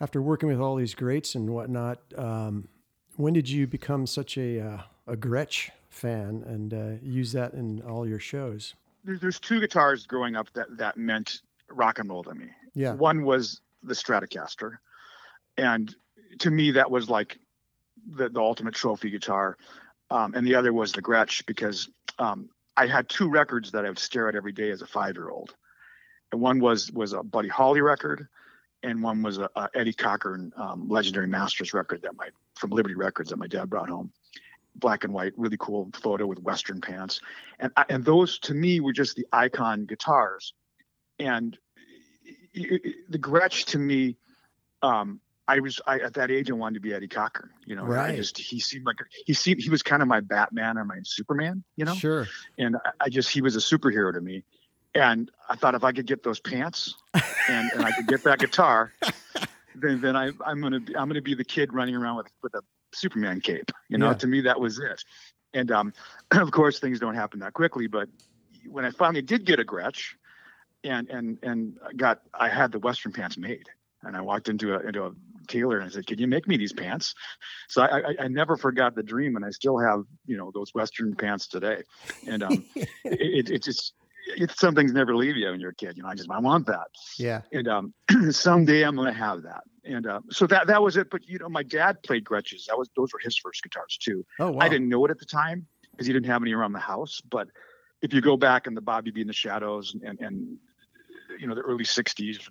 After working with all these greats and whatnot, um, when did you become such a, uh, a Gretsch fan and uh, use that in all your shows? there's two guitars growing up that that meant rock and roll to me. Yeah. One was the Stratocaster, and to me that was like the the ultimate trophy guitar, um, and the other was the Gretsch because um, I had two records that I would stare at every day as a five year old, one was was a Buddy Holly record, and one was a, a Eddie Cochran um, Legendary Masters record that my from Liberty Records that my dad brought home black and white, really cool photo with Western pants, and and those to me were just the icon guitars, and the Gretsch to me, um, I was I, at that age I wanted to be Eddie Cochran, you know. Right. I just he seemed like he seemed he was kind of my Batman or my Superman, you know. Sure. And I, I just he was a superhero to me, and I thought if I could get those pants, and, and I could get that guitar. (laughs) Then, then I, I'm gonna be, I'm gonna be the kid running around with with a Superman cape. You know, Yeah. to me that was it. And um, (clears throat) of course, things don't happen that quickly. But when I finally did get a Gretsch, and and and got I had the Western pants made, and I walked into a into a tailor and I said, "Can you make me these pants?" So I I, I never forgot the dream, and I still have you know those Western pants today. And um, (laughs) it, it, it just it's some things never leave you when you're a kid. You know, I just I want that Yeah. and um, (clears throat) someday I'm going to have that. And uh, so that that was it. But you know, my dad played Gretsches. That was those were his first guitars too. Oh, wow. I didn't know it at the time because he didn't have any around the house. But if you go back in the Bobby Vee in the Shadows and and you know the early '60s,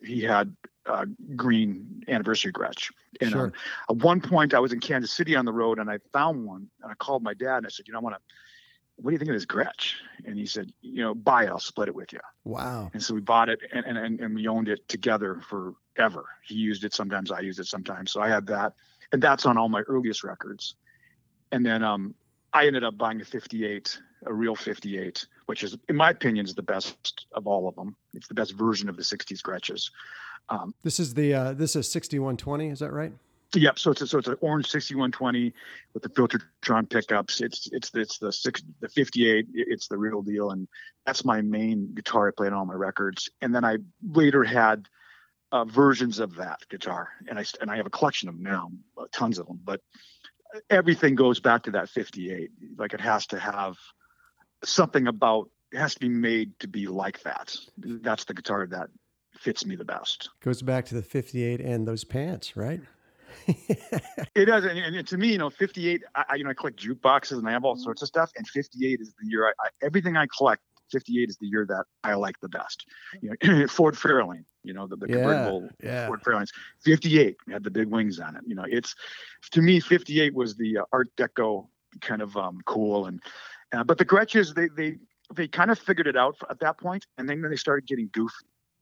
he had uh, green anniversary Gretsch. And Sure. um, at one point, I was in Kansas City on the road, and I found one, and I called my dad and I said, you know, I want to. What do you think of this Gretsch? And he said, you know, buy it. I'll split it with you. Wow. And so we bought it and, and, and, we owned it together forever. He used it sometimes, I used it sometimes. So I had that. And that's on all my earliest records. And then um, I ended up buying a 58, a real 58, which is, in my opinion, is the best of all of them. It's the best version of the 60s Gretsches. Um, This is the uh, this is sixty one twenty. Is that right? Yep. So it's a, so it's an orange 6120 with the Filtertron pickups. It's it's it's the six the 58. It's the real deal, and that's my main guitar I play on all my records. And then I later had uh, versions of that guitar, and I and I have a collection of them now, uh, tons of them. But everything goes back to that 58. Like it has to have something about. It has to be made to be like that. That's the guitar that fits me the best. Goes back to the fifty eight and those pants, right? It does, and, and to me, you know, 58. I, I- you know, I collect jukeboxes and I have all sorts of stuff, and 58 is the year I, I everything I collect. 58 is the year that I like the best. You know, (clears throat) Ford Fairlane, you know, the, the Yeah, convertible yeah. Ford Fairlanes. 58 had the big wings on it. You know, it's to me, 58 was the uh, Art Deco kind of um, cool, and uh, but the Gretsches they they they kind of figured it out at that point, and then they started getting goofy.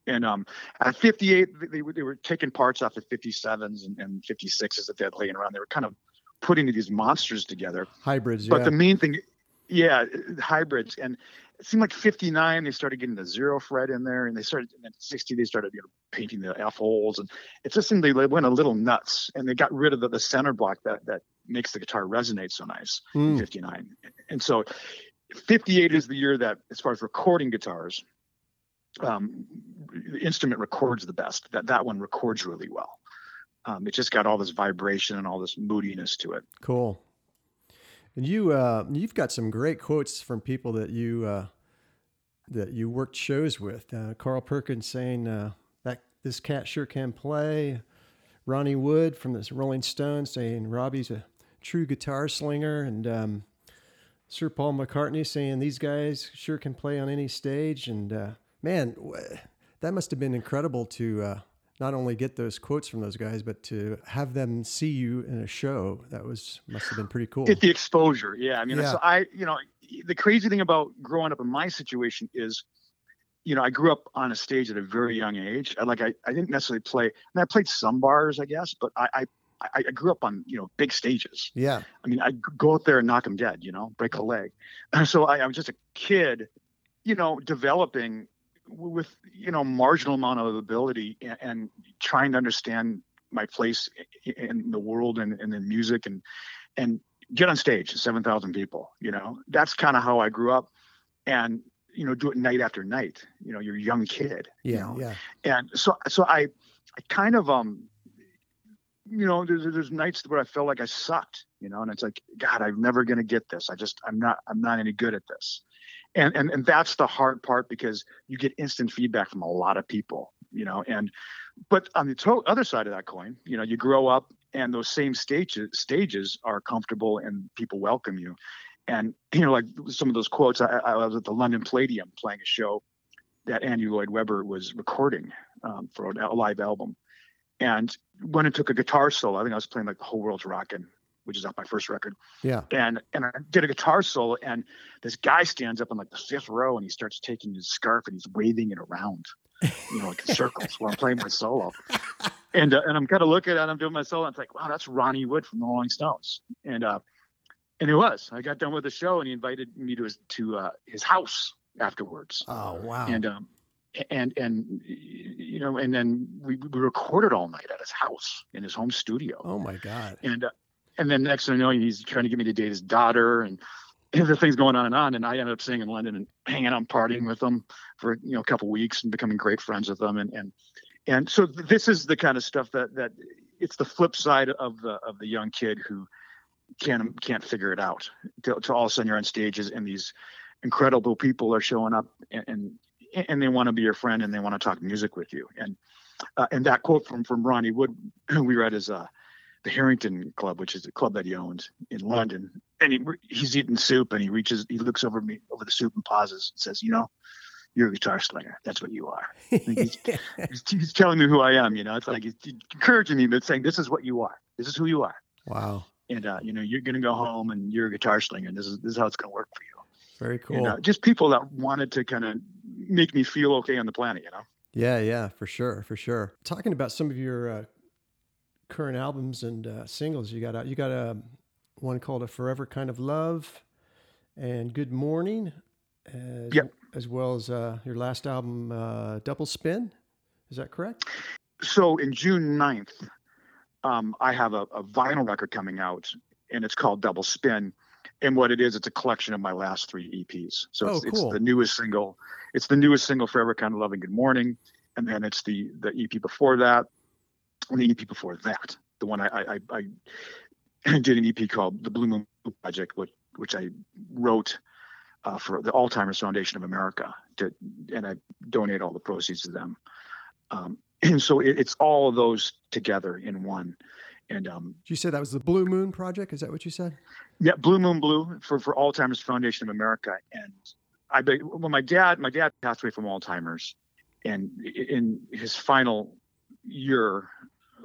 And um, at 58, they, they, were, they were taking parts off of 57s and, and 56s that they had laying around. They were kind of putting these monsters together. Hybrids. But yeah. the main thing, yeah, hybrids. And it seemed like 59, they started getting the zero fret in there, and they started, and then 60, they started you know, painting the F holes. And it just seemed they went a little nuts, and they got rid of the, the center block that, that makes the guitar resonate so nice. Mm. 59, and so 58 is the year that, as far as recording guitars, um, the instrument records the best. That that one records really well. Um, it just got all this vibration and all this moodiness to it. Cool. And you uh, you've got some great quotes from people that you uh, that you worked shows with. Uh, Carl Perkins saying uh, that this cat sure can play. Ronnie Wood from the Rolling Stones saying Robby's a true guitar slinger, and um, Sir Paul McCartney saying these guys sure can play on any stage. And uh, man, that must have been incredible to uh, not only get those quotes from those guys, but to have them see you in a show. That was must have been pretty cool. Get the exposure, yeah. I mean, Yeah. so I, you know, the crazy thing about growing up in my situation is, you know, I grew up on a stage at a very young age. Like, I, I didn't necessarily play. I, mean, I played some bars, I guess, but I, I, I I grew up on, you know, big stages. Yeah, I mean, I go out there and knock them dead, you know, break a leg. (clears throat) So I, I was just a kid, you know, developing with, you know, marginal amount of ability and, and trying to understand my place in the world and, and in music and, and get on stage, 7,000 people, you know, that's kind of how I grew up. And, you know, do it night after night, you know, you're a young kid, you yeah, know? yeah. and so so I I kind of um you know there's there's nights where I felt like I sucked you know? And it's like God I'm never gonna get this. I just I'm not I'm not any good at this and and and that's the hard part because you get instant feedback from a lot of people you know and but on the to- other side of that coin you know you grow up and those same stages stages are comfortable and people welcome you and (clears throat) you know like some of those quotes I, I was at the London Palladium playing a show that Andy Lloyd Webber was recording um, for a live album. And went and took a guitar solo. I think I was playing like The Whole World's Rockin', which is off my first record. Yeah. And and I did a guitar solo, and this guy stands up in like the fifth row, and he starts taking his scarf and he's waving it around, you know, like in circles while I'm playing my solo. (laughs) And uh, and I'm kind of looking at, it, I'm doing my solo, and it's like, wow, that's Ronnie Wood from the Rolling Stones. And uh, and it was. I got done with the show, and he invited me to his to uh, his house afterwards Oh wow. and um and and you know and then we, we recorded all night at his house in his home studio oh my God. and uh, and then next thing I know he's trying to get me to date his daughter and the things going on and on. And I ended up staying in London and hanging out partying with them for you know a couple weeks and becoming great friends with them and and and so this is the kind of stuff that that it's the flip side of the of the young kid who can't can't figure it out. To, to all of a sudden you're on stages and these incredible people are showing up and and, and they want to be your friend and they want to talk music with you. And uh, and that quote from from Ronnie Wood who (clears throat) we read is uh the Harrington Club, which is a club that he owns in London, and he he's eating soup and he reaches he looks over me over the soup and pauses and says, "You know, you're a guitar slinger. That's what you are." (laughs) he's, he's, telling me who I am. You know, it's like he's encouraging me, but saying, "This is what you are. This is who you are." wow. And uh, you know, you're gonna go home and you're a guitar slinger. And this is this is how it's gonna work for you. Very cool. And, uh, just people that wanted to kind of make me feel okay on the planet. You know. Yeah, yeah, for sure, for sure. Talking about some of your uh, current albums and uh, singles, you got a, you got a one called "A Forever Kind of Love" and "Good Morning," as, Yep. as well as uh, your last album, uh, "Double Spin." Is that correct? so in June 9th, um, I have a, a vinyl record coming out, and it's called Double Spin. And what it is, it's a collection of my last three EPs. So Oh, it's, cool. it's the newest single. It's the newest single, "Forever Kind of Loving Good Morning," and then it's the the EP before that, and the EP before that. The one I I, I, I (clears throat) did an EP called "The Blue Moon Project," which which I wrote uh, for the Alzheimer's Foundation of America, to, and I donate all the proceeds to them. Um, (clears throat) and so it, it's all of those together in one. And um, Did you say that was the Blue Moon Project? Is that what you said? yeah, Blue Moon Blue for for Alzheimer's Foundation of America. And I well, my dad my dad passed away from Alzheimer's, and in his final year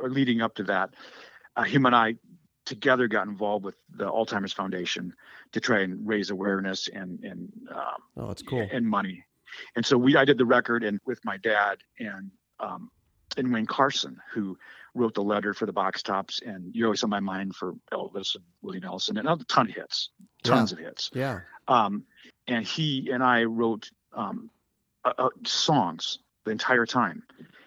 or leading up to that, uh, him and I together got involved with the Alzheimer's Foundation to try and raise awareness and and um, Oh, that's cool. and money. And so we I did the record and with my dad and um and Wayne Carson, who wrote the letter for the box tops and You're Always on My Mind for Elvis and Willie Nelson and a ton of hits. Tons of hits. Yeah. Um and he and I wrote um uh, uh, songs the entire time.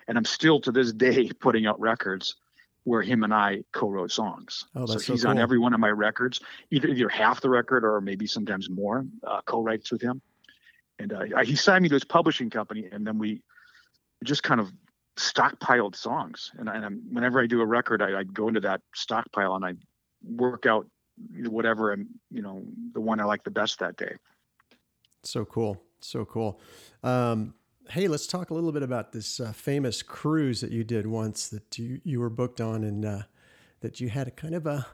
And I'm still to this day (laughs) putting out records where him and I co-wrote songs. Oh, that's so he's cool. on every one of my records, either either half the record or maybe sometimes more uh, co-writes with him. And uh, he signed me to his publishing company, and then we just kind of stockpiled songs. And, and I'm, whenever I do a record, I, I go into that stockpile and I work out whatever I'm, you know, the one I like the best that day. So cool. So cool. Um, hey, let's talk a little bit about this uh, famous cruise that you did once that you, you were booked on and uh, that you had a kind of a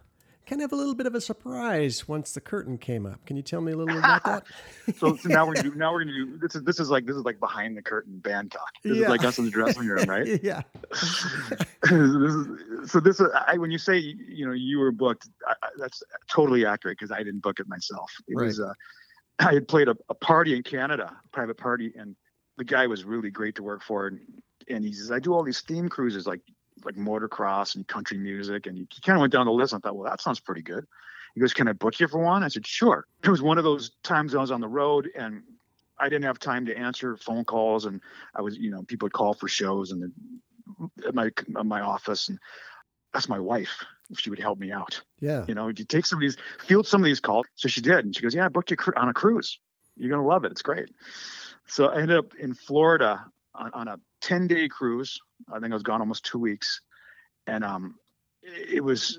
kind of a little bit of a surprise once the curtain came up. Can you tell me a little bit about that? (laughs) so, so, now we're gonna do, now we're gonna do this is this is like this is like behind the curtain band talk. This Yeah. is like us in the dressing room, right? (laughs) yeah. (laughs) this is, so this is I, when you say you know you were booked, I, I, that's totally accurate because I didn't book it myself. It Right. was uh, I had played a, a party in Canada, a private party, and the guy was really great to work for. And, and he says, I do all these theme cruises like like motocross and country music. And he, he kind of went down the list. And I thought, well, that sounds pretty good. He goes, Can I book you for one? I said, Sure. (laughs) It was one of those times I was on the road and I didn't have time to answer phone calls. And I was, you know, people would call for shows and at my at my office. And that's my wife. If she would help me out, Yeah. you know, you take some of these, field some of these calls. So she did. And she goes, Yeah, I booked you on a cruise. You're going to love it. It's great. So I ended up in Florida on, on a 10 day cruise. I think I was gone almost two weeks. And um, it, was,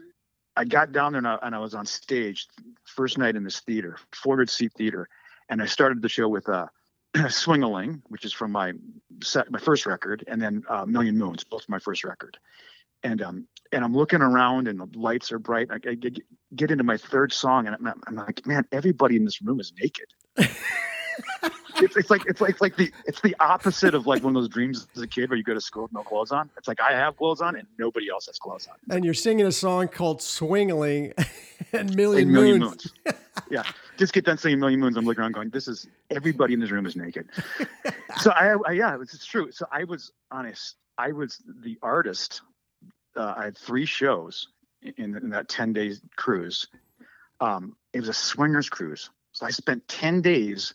I got down there and I, and I was on stage first night in this theater, 400 seat theater. And I started the show with (clears throat) a uh, Swingaling, which is from my set, my first record, and then uh, Million Moons, both my first record. And um, and I'm looking around, and the lights are bright. I, I get, get into my third song, and I'm, I'm like, man, everybody in this room is naked. (laughs) it's, it's like it's like it's like the it's the opposite of like one of those dreams as a kid where you go to school with no clothes on. It's like I have clothes on and nobody else has clothes on. And you're singing a song called Swingling (laughs) and Million, A Moons. moons. yeah, just get done saying million moons. I'm looking around going, this is everybody in this room is naked. (laughs) so I, I yeah, it's, it's true. So I was honest. I was the artist. Uh, I had three shows in, in that 10 days cruise. Um, it was a swingers cruise. So I spent 10 days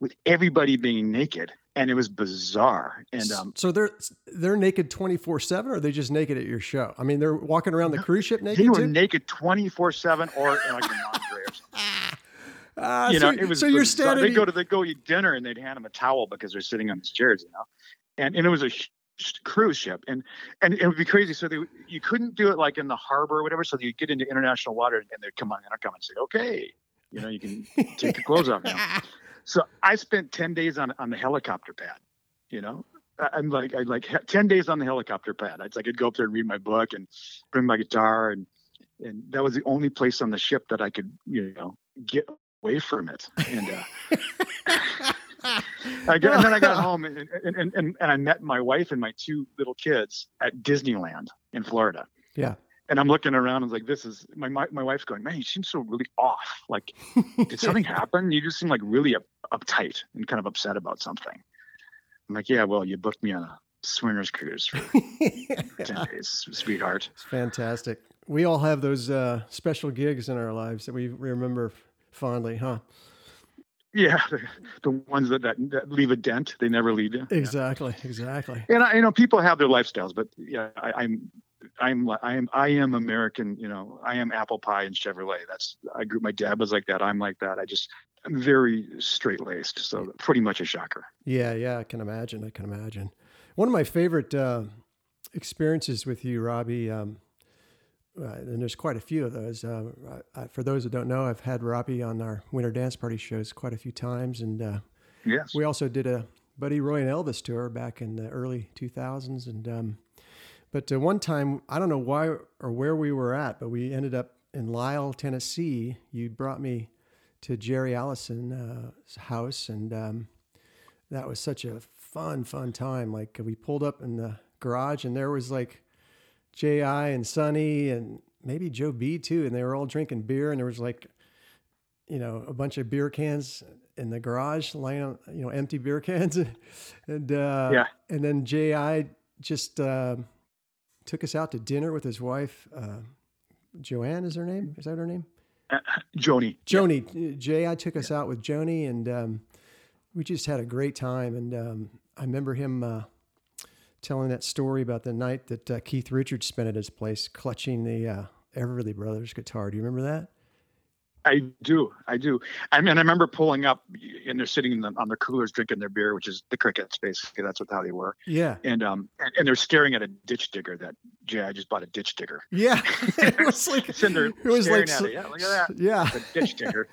with everybody being naked and it was bizarre. And um, so they're they're naked 24/7 or are they just naked at your show? I mean, they're walking around the cruise ship naked they were too? naked 24 seven or in like a lingerie or something. (laughs) Ah, you so, know, it was so you're standing They go to they go eat dinner and they'd hand them a towel because they're sitting on these chairs, you know. And and it was a sh- cruise ship, and and it would be crazy. So they you couldn't do it like in the harbor or whatever. So you get into international water and they'd come on and come and say, okay, you know, you can take your clothes off now. (laughs) So I spent ten days on on the helicopter pad, you know. I'm like I like ten days on the helicopter pad. I'd like I'd go up there and read my book and bring my guitar and and that was the only place on the ship that I could you know get away from it. And uh, (laughs) I got, and then I got home and, and, and, and, and I met my wife and my two little kids at Disneyland in Florida. Yeah. And I'm looking around and was like, this is my, my, my wife's going, man, you seem so really off. Like, did (laughs) something happen? You just seem like really up, uptight and kind of upset about something. I'm like, yeah, well, you booked me on a swingers cruise for (laughs) 10 days, sweetheart. It's fantastic. We all have those uh, special gigs in our lives that we remember fondly, huh? Yeah, the, the ones that, that, that leave a dent, they never leave you. Exactly, exactly. and I, you know people have their lifestyles but yeah I, i'm i'm li- i am i am american you know i am apple pie and chevrolet that's i grew my dad was like that i'm like that i just i'm very straight laced so pretty much a shocker Yeah, yeah, I can imagine. I can imagine. One of my favorite uh, experiences with you, Robby, um, uh, and there's quite a few of those. Uh, I, for those that don't know, I've had Robby on our Winter Dance Party shows quite a few times, and uh, yes we also did a Buddy Roy and Elvis tour back in the early 2000s. And um, but uh, one time, I don't know why or where we were at, but we ended up in Lyles, Tennessee. You brought me to Jerry Allison's house, and um, that was such a fun, fun time. Like we pulled up in the garage, and there was like J.I. and Sonny and maybe Joe B too, and they were all drinking beer, and there was like, you know, a bunch of beer cans in the garage, laying on, you know, empty beer (laughs) cans, and uh, Yeah. and then J.I. just uh, took us out to dinner with his wife. Uh, Joanne is her name? Is that her name? joni Joni, J.I. took us out with Joni, and um, we just had a great time. And um, I remember him uh, telling that story about the night that uh, Keith Richards spent at his place clutching the uh, Everly Brothers guitar. Do you remember that? I do, I do. I mean, I remember pulling up, and they're sitting the, on their coolers drinking their beer, which is the crickets, basically. That's what how they were. Yeah. And um, and, and they're staring at a ditch digger that J.I. just bought a ditch digger. Yeah, (laughs) it was like it was like it. yeah, look at that. Yeah, a ditch digger.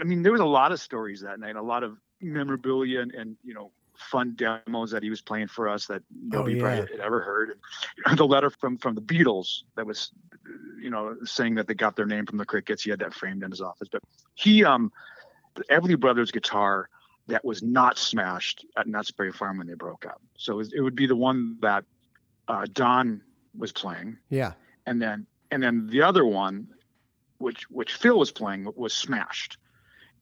I mean, there was a lot of stories that night, a lot of memorabilia, and, and you know, fun demos that he was playing for us that nobody oh, yeah. had ever heard. And the letter from from the Beatles that was, you know, saying that they got their name from the Crickets. He had that framed in his office. But he, um, the Everly Brothers guitar that was not smashed at Knott's Berry Farm when they broke up. So it would be the one that uh, Don was playing. Yeah. And then and then the other one, which which Phil was playing, was smashed.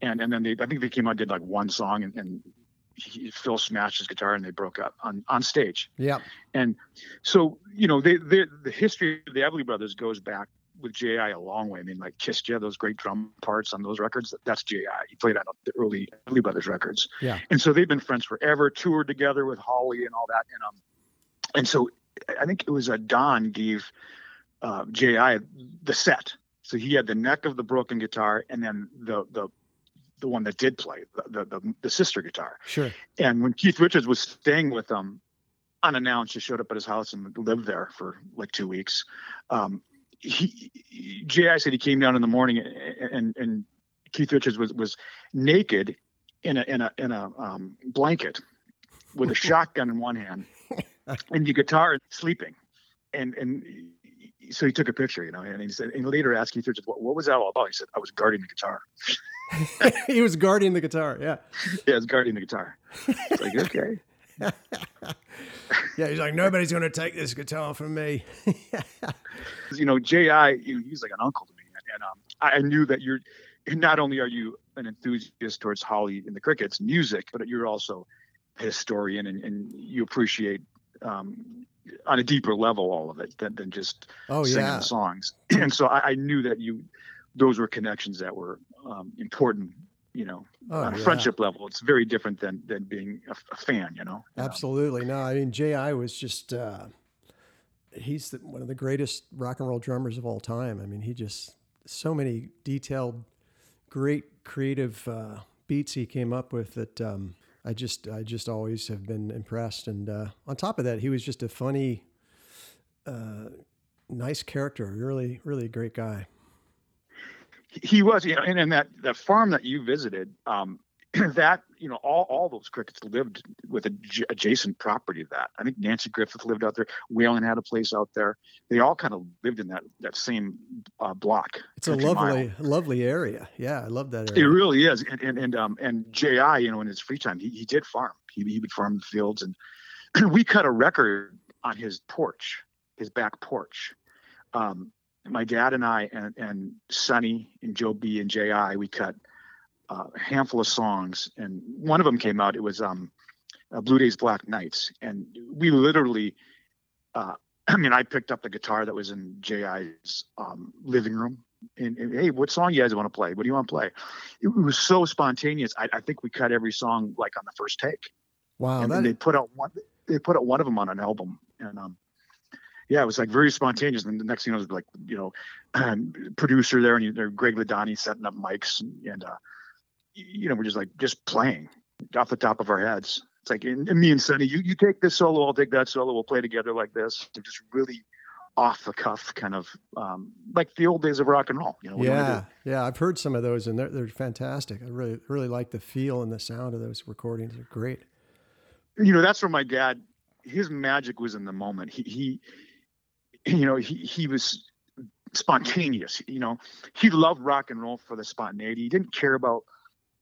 And and then they I think they came out did like one song and, and he, Phil smashed his guitar and they broke up on, on stage. Yeah. And so, you know, they, they, the history of the Everly Brothers goes back with J.I. a long way. I mean, like Kiss Ya, those great drum parts on those records, that's J.I. He played on the early Everly Brothers records. Yeah. And so they've been friends forever, toured together with Holly and all that. And, um, and so I think it was a uh, Don gave uh, J.I. the set. So he had the neck of the broken guitar and then the, the the one that did play the, the, the sister guitar. Sure. And when Keith Richards was staying with them, unannounced, just showed up at his house and lived there for like two weeks. Um, he, J.I. said he came down in the morning and, and, and Keith Richards was, was naked in a, in a, in a um, blanket with a (laughs) shotgun in one hand (laughs) and the guitar sleeping. And, and so he took a picture, you know, and he said, and later asked Keith Richards, what, what was that all about? He said, I was guarding the guitar. (laughs) (laughs) he was guarding the guitar. Yeah. Yeah, was guarding the guitar. It's like, okay. (laughs) yeah, he's like, nobody's going to take this guitar from me. you know, J.I., he's like an uncle to me. And um, I knew that you're, not only are you an enthusiast towards Holly and the Crickets music, but you're also a historian and, and you appreciate um, on a deeper level all of it than, than just oh, singing yeah. the songs. (clears throat) And so I, I knew that you, those were connections that were um, important you know oh, on a yeah. friendship level it's very different than than being a, a fan you know absolutely no i mean J.I. was just uh, he's the, one of the greatest rock and roll drummers of all time i mean he just so many detailed great creative uh, beats he came up with that um, i just i just always have been impressed. And uh, on top of that he was just a funny uh, nice character really really great guy. He was, you know, and, and that that farm that you visited, um, (clears throat) that you know, all all those crickets lived with a adjacent property to that. I think Nanci Griffith lived out there. Waylon had a place out there. They all kind of lived in that that same uh, block. It's a lovely, mile. lovely area. Yeah, I love that area. It really is. And and and um and J.I., you know, in his free time, he, he did farm. He he would farm the fields, and (clears throat) we cut a record on his porch, his back porch. Um, my dad and I and, and Sonny and Joe B and J.I. we cut uh, a handful of songs, and one of them came out. It was um, uh, Blue Days Black Nights, and we literally. Uh, (clears throat) I mean, I picked up the guitar that was in J.I.'s um, living room, and, and, hey, what song you guys want to play? What do you want to play? It, it was so spontaneous. I, I, think we cut every song like on the first take. Wow! And, and they put out one. They put out one of them on an album, and um, yeah, it was like very spontaneous. And the next thing I was like, you know, um, (clears throat) producer there and Greg Ladanyi setting up mics and, and uh, you know, we're just like just playing off the top of our heads. It's like, and, and me and Sonny, you you take this solo, I'll take that solo, we'll play together like this. They're just really off the cuff, kind of um, like the old days of rock and roll. You know, yeah, yeah, I've heard some of those, and they're they're fantastic. I really really like the feel and the sound of those recordings. They're great. You know, that's where my dad. His magic was in the moment. He he you know, he, he was spontaneous. You know, he loved rock and roll for the spontaneity. He didn't care about,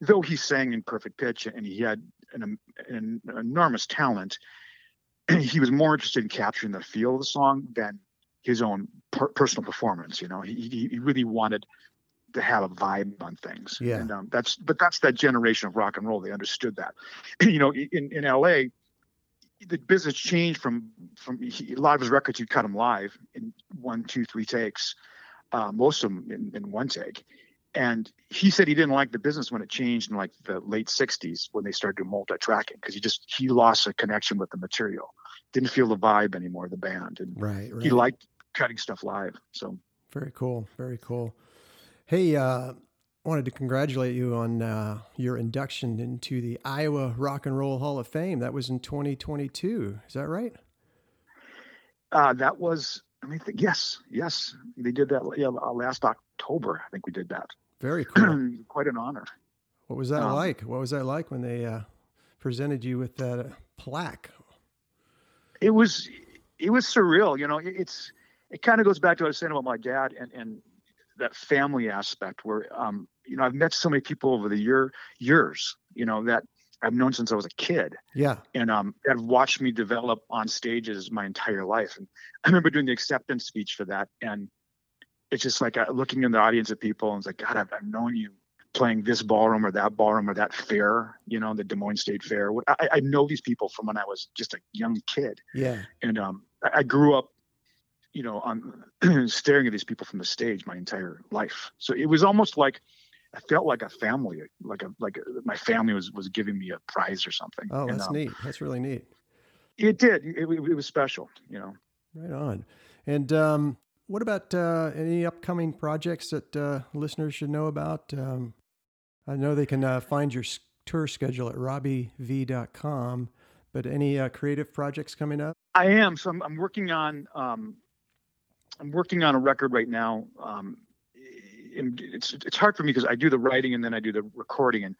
though he sang in perfect pitch and he had an, an enormous talent. (clears throat) He was more interested in capturing the feel of the song than his own per- personal performance. You know, he, he really wanted to have a vibe on things. Yeah. And um, that's, but that's that generation of rock and roll. They understood that. (clears throat) you know, in, in LA, the business changed from from he, a lot of his records he'd cut them live in one two three takes uh, most of them in, in one take and he said he didn't like the business when it changed in like the late 60s when they started doing multi-tracking because he just he lost a connection with the material didn't feel the vibe anymore, the band, and right, right. he liked cutting stuff live. So very cool, very cool. Hey, uh, wanted to congratulate you on uh, your induction into the Iowa Rock and Roll Hall of Fame. That was in 2022. Is that right? Uh, that was, I mean, yes, yes, they did that yeah, last October. I think we did that. Very (clears throat) cool. Quite an honor. What was that um, like? What was that like when they uh, presented you with that plaque? It was, it was surreal. You know, it's, it kind of goes back to what I was saying about my dad and, and that family aspect where, um, you know, I've met so many people over the year years, you know, that I've known since I was a kid. Yeah. And um, have watched me develop on stages my entire life. And I remember doing the acceptance speech for that. And it's just like uh, looking in the audience at people and it's like, God, I've, I've known you playing this ballroom or that ballroom or that fair, you know, the Des Moines State Fair. I, I know these people from when I was just a young kid. Yeah. And um, I, I grew up, you know, on (clears throat) staring at these people from the stage my entire life. So it was almost like I felt like a family, like a like a, my family was was giving me a prize or something. Oh, that's and, um, neat. That's really neat. It did. It, it, it, was special, you know. Right on. And um, what about uh, any upcoming projects that uh, listeners should know about? Um, I know they can uh, find your tour schedule at robbyvee.com, but any uh, creative projects coming up? I am. So I'm, I'm working on um, I'm working on a record right now. Um, it's it's hard for me because I do the writing and then I do the recording, and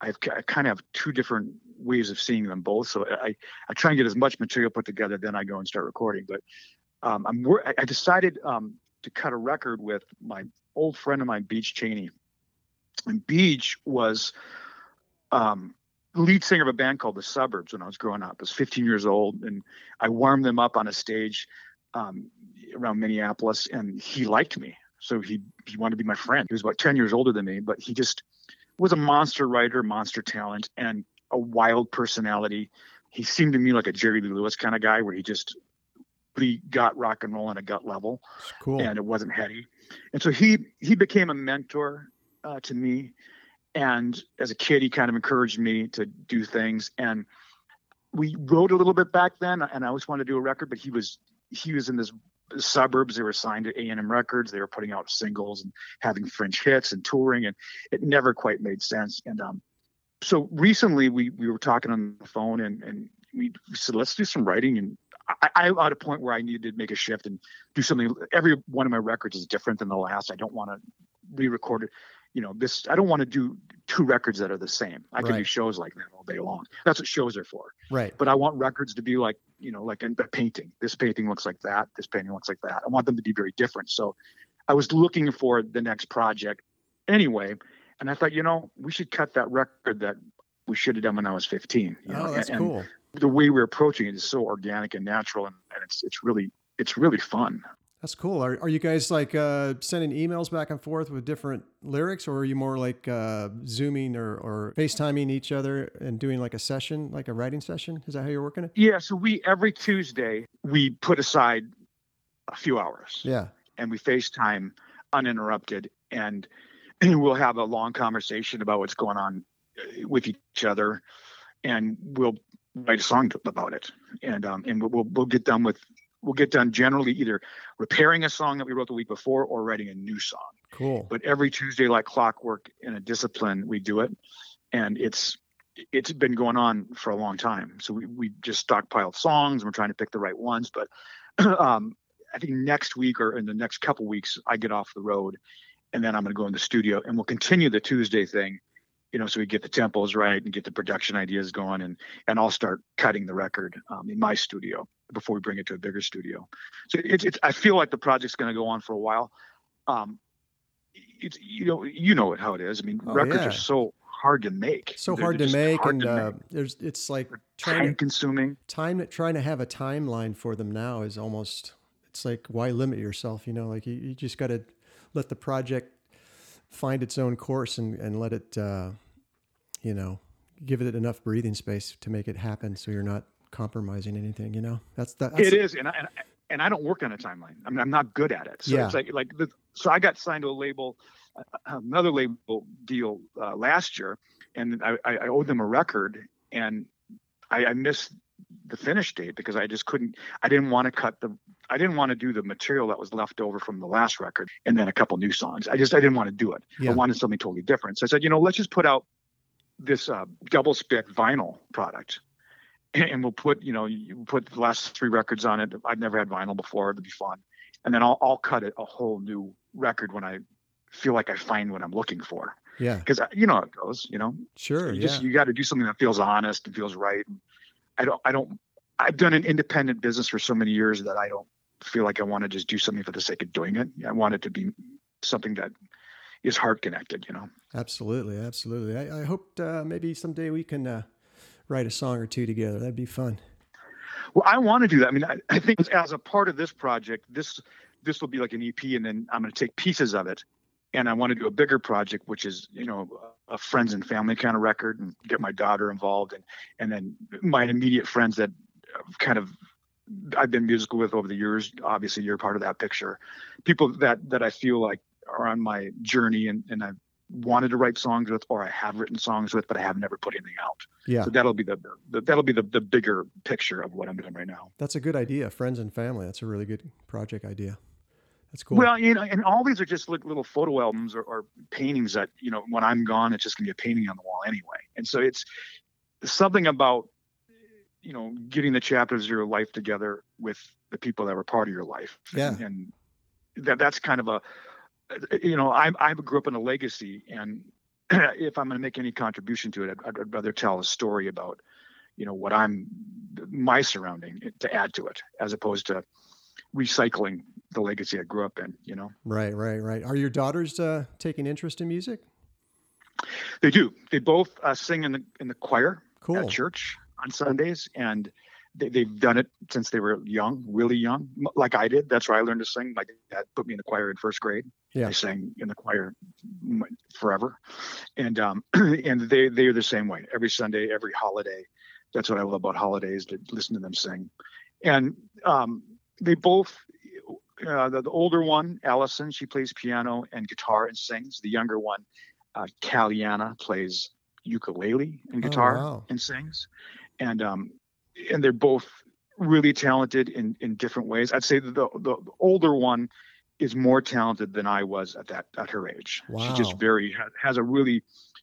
I've I kind of have two different ways of seeing them both. So I I try and get as much material put together, then I go and start recording. But um, I'm I decided um, to cut a record with my old friend of mine, Beej Chaney, and Beej was um, lead singer of a band called the Suburbs when I was growing up. I was 15 years old, and I warmed them up on a stage um, around Minneapolis, and he liked me. So he he wanted to be my friend. He was about 10 years older than me, but he just was a monster writer, monster talent, and a wild personality. He seemed to me like a Jerry Lee Lewis kind of guy, where he just he got rock and roll on a gut level, cool. and it wasn't heady. And so he he became a mentor uh, to me, and as a kid, he kind of encouraged me to do things. And we wrote a little bit back then, and I always wanted to do a record, but he was he was in this suburbs. They were signed to A&M Records. They were putting out singles and having fringe hits and touring, and it never quite made sense. And um, so recently we we were talking on the phone, and and we said let's do some writing. And I, I'm at a point where I needed to make a shift and do something. Every one of my records is different than the last. I don't want to re-record it you know this i don't want to do two records that are the same i right. can do shows like that all day long that's what shows are for right but i want records to be like you know like a, a painting this painting looks like that this painting looks like that i want them to be very different so i was looking for the next project anyway and i thought you know we should cut that record that we should have done when i was 15 you oh know? that's and, cool the way we're approaching it is so organic and natural and, and it's it's really it's really fun that's cool. Are, are you guys like uh, sending emails back and forth with different lyrics, or are you more like uh, zooming or, or FaceTiming each other and doing like a session, like a writing session? Is that how you're working it? Yeah. So we every Tuesday we put aside a few hours. Yeah. And we FaceTime uninterrupted, and, and (clears throat) we'll have a long conversation about what's going on uh, with each other, and we'll write a song about it, and um, and we'll we'll get done with we'll get done generally either repairing a song that we wrote the week before or writing a new song. Cool. But every Tuesday, like clockwork in a discipline, we do it, and it's it's been going on for a long time. So we we just stockpiled songs and we're trying to pick the right ones. But (clears throat) um, I think next week or in the next couple weeks, I get off the road, and then I'm going to go in the studio and we'll continue the Tuesday thing you know, so we get the tempos right and get the production ideas going, and and I'll start cutting the record um, in my studio before we bring it to a bigger studio. So it's, it's I feel like the project's going to go on for a while. Um, it's you know you know it how it is. I mean, oh, records yeah. are so hard to make. So hard to make, hard and to uh, there's it's like trying time consuming. Time trying to have a timeline for them now is almost it's like why limit yourself? You know, like you, you just got to let the project find its own course and and let it. Uh, you know, give it enough breathing space to make it happen so you're not compromising anything, you know? That's the, it is, and I, and I, and I don't work on a timeline. I mean, I'm not good at it. So yeah. it's like like the, so I got signed to a label, uh, another label deal uh, last year, and I, I owed them a record, and I, I missed the finish date because I just couldn't. I didn't want to cut the. I didn't want to do the material that was left over from the last record and then a couple new songs. I just I didn't want to do it. Yeah. I wanted something totally different. So I said, you know, let's just put out this uh, double spit vinyl product, and, we'll put you know you put the last three records on it. I've never had vinyl before. It'd be fun, and then I'll I'll cut it a whole new record when I feel like I find what I'm looking for Yeah. because you know how it goes. You know, Sure. you yeah. you got to do something that feels honest and feels right. I don't I don't I've done an independent business for so many years that I don't feel like I want to just do something for the sake of doing it. I want it to be something that is heart connected, you know. Absolutely, absolutely. I, I hope uh, maybe someday we can uh, write a song or two together. That'd be fun. Well, I want to do that. I mean, I, I think as a part of this project, this this will be like an EP, and then I'm going to take pieces of it, and I want to do a bigger project, which is you know a friends and family kind of record, and get my daughter involved, and and then my immediate friends that kind of I've been musical with over the years. Obviously, you're part of that picture. People that that I feel like are on my journey, and and I've wanted to write songs with, or I have written songs with, but I have never put anything out. Yeah, So that'll be the, the that'll be the, the bigger picture of what I'm doing right now. that's a good idea. Friends and family. That's a really good project idea. That's cool. Well, you know, and all these are just like little photo albums or, or paintings that you know when I'm gone, it's just gonna be a painting on the wall anyway. And so it's something about you know getting the chapters of your life together with the people that were part of your life. Yeah. And, and that that's kind of a you know I I grew up in a legacy, and (clears throat) if I'm gonna make any contribution to it, I'd, I'd rather tell a story about you know what I'm my surrounding to add to it as opposed to recycling the legacy I grew up in, you know. right, right, right. Are your daughters uh, taking interest in music? They do. They both uh, sing in the in the choir Cool. at church on Sundays, and they, they've done it since they were young, really young, like I did. That's where I learned to sing. My dad put me in the choir in first grade. Yeah. I sang in the choir forever, and um, (clears throat) and they they are the same way. Every Sunday, every holiday. That's what I love about holidays to listen to them sing, and um, they both. Uh, the, the older one, Allison, she plays piano and guitar and sings. The younger one, uh, Caliana, plays ukulele and Oh, guitar wow. and sings, and um, and they're both really talented in in different ways. I'd say that the the older one is more talented than I was at that at her age. She Wow. just very has a really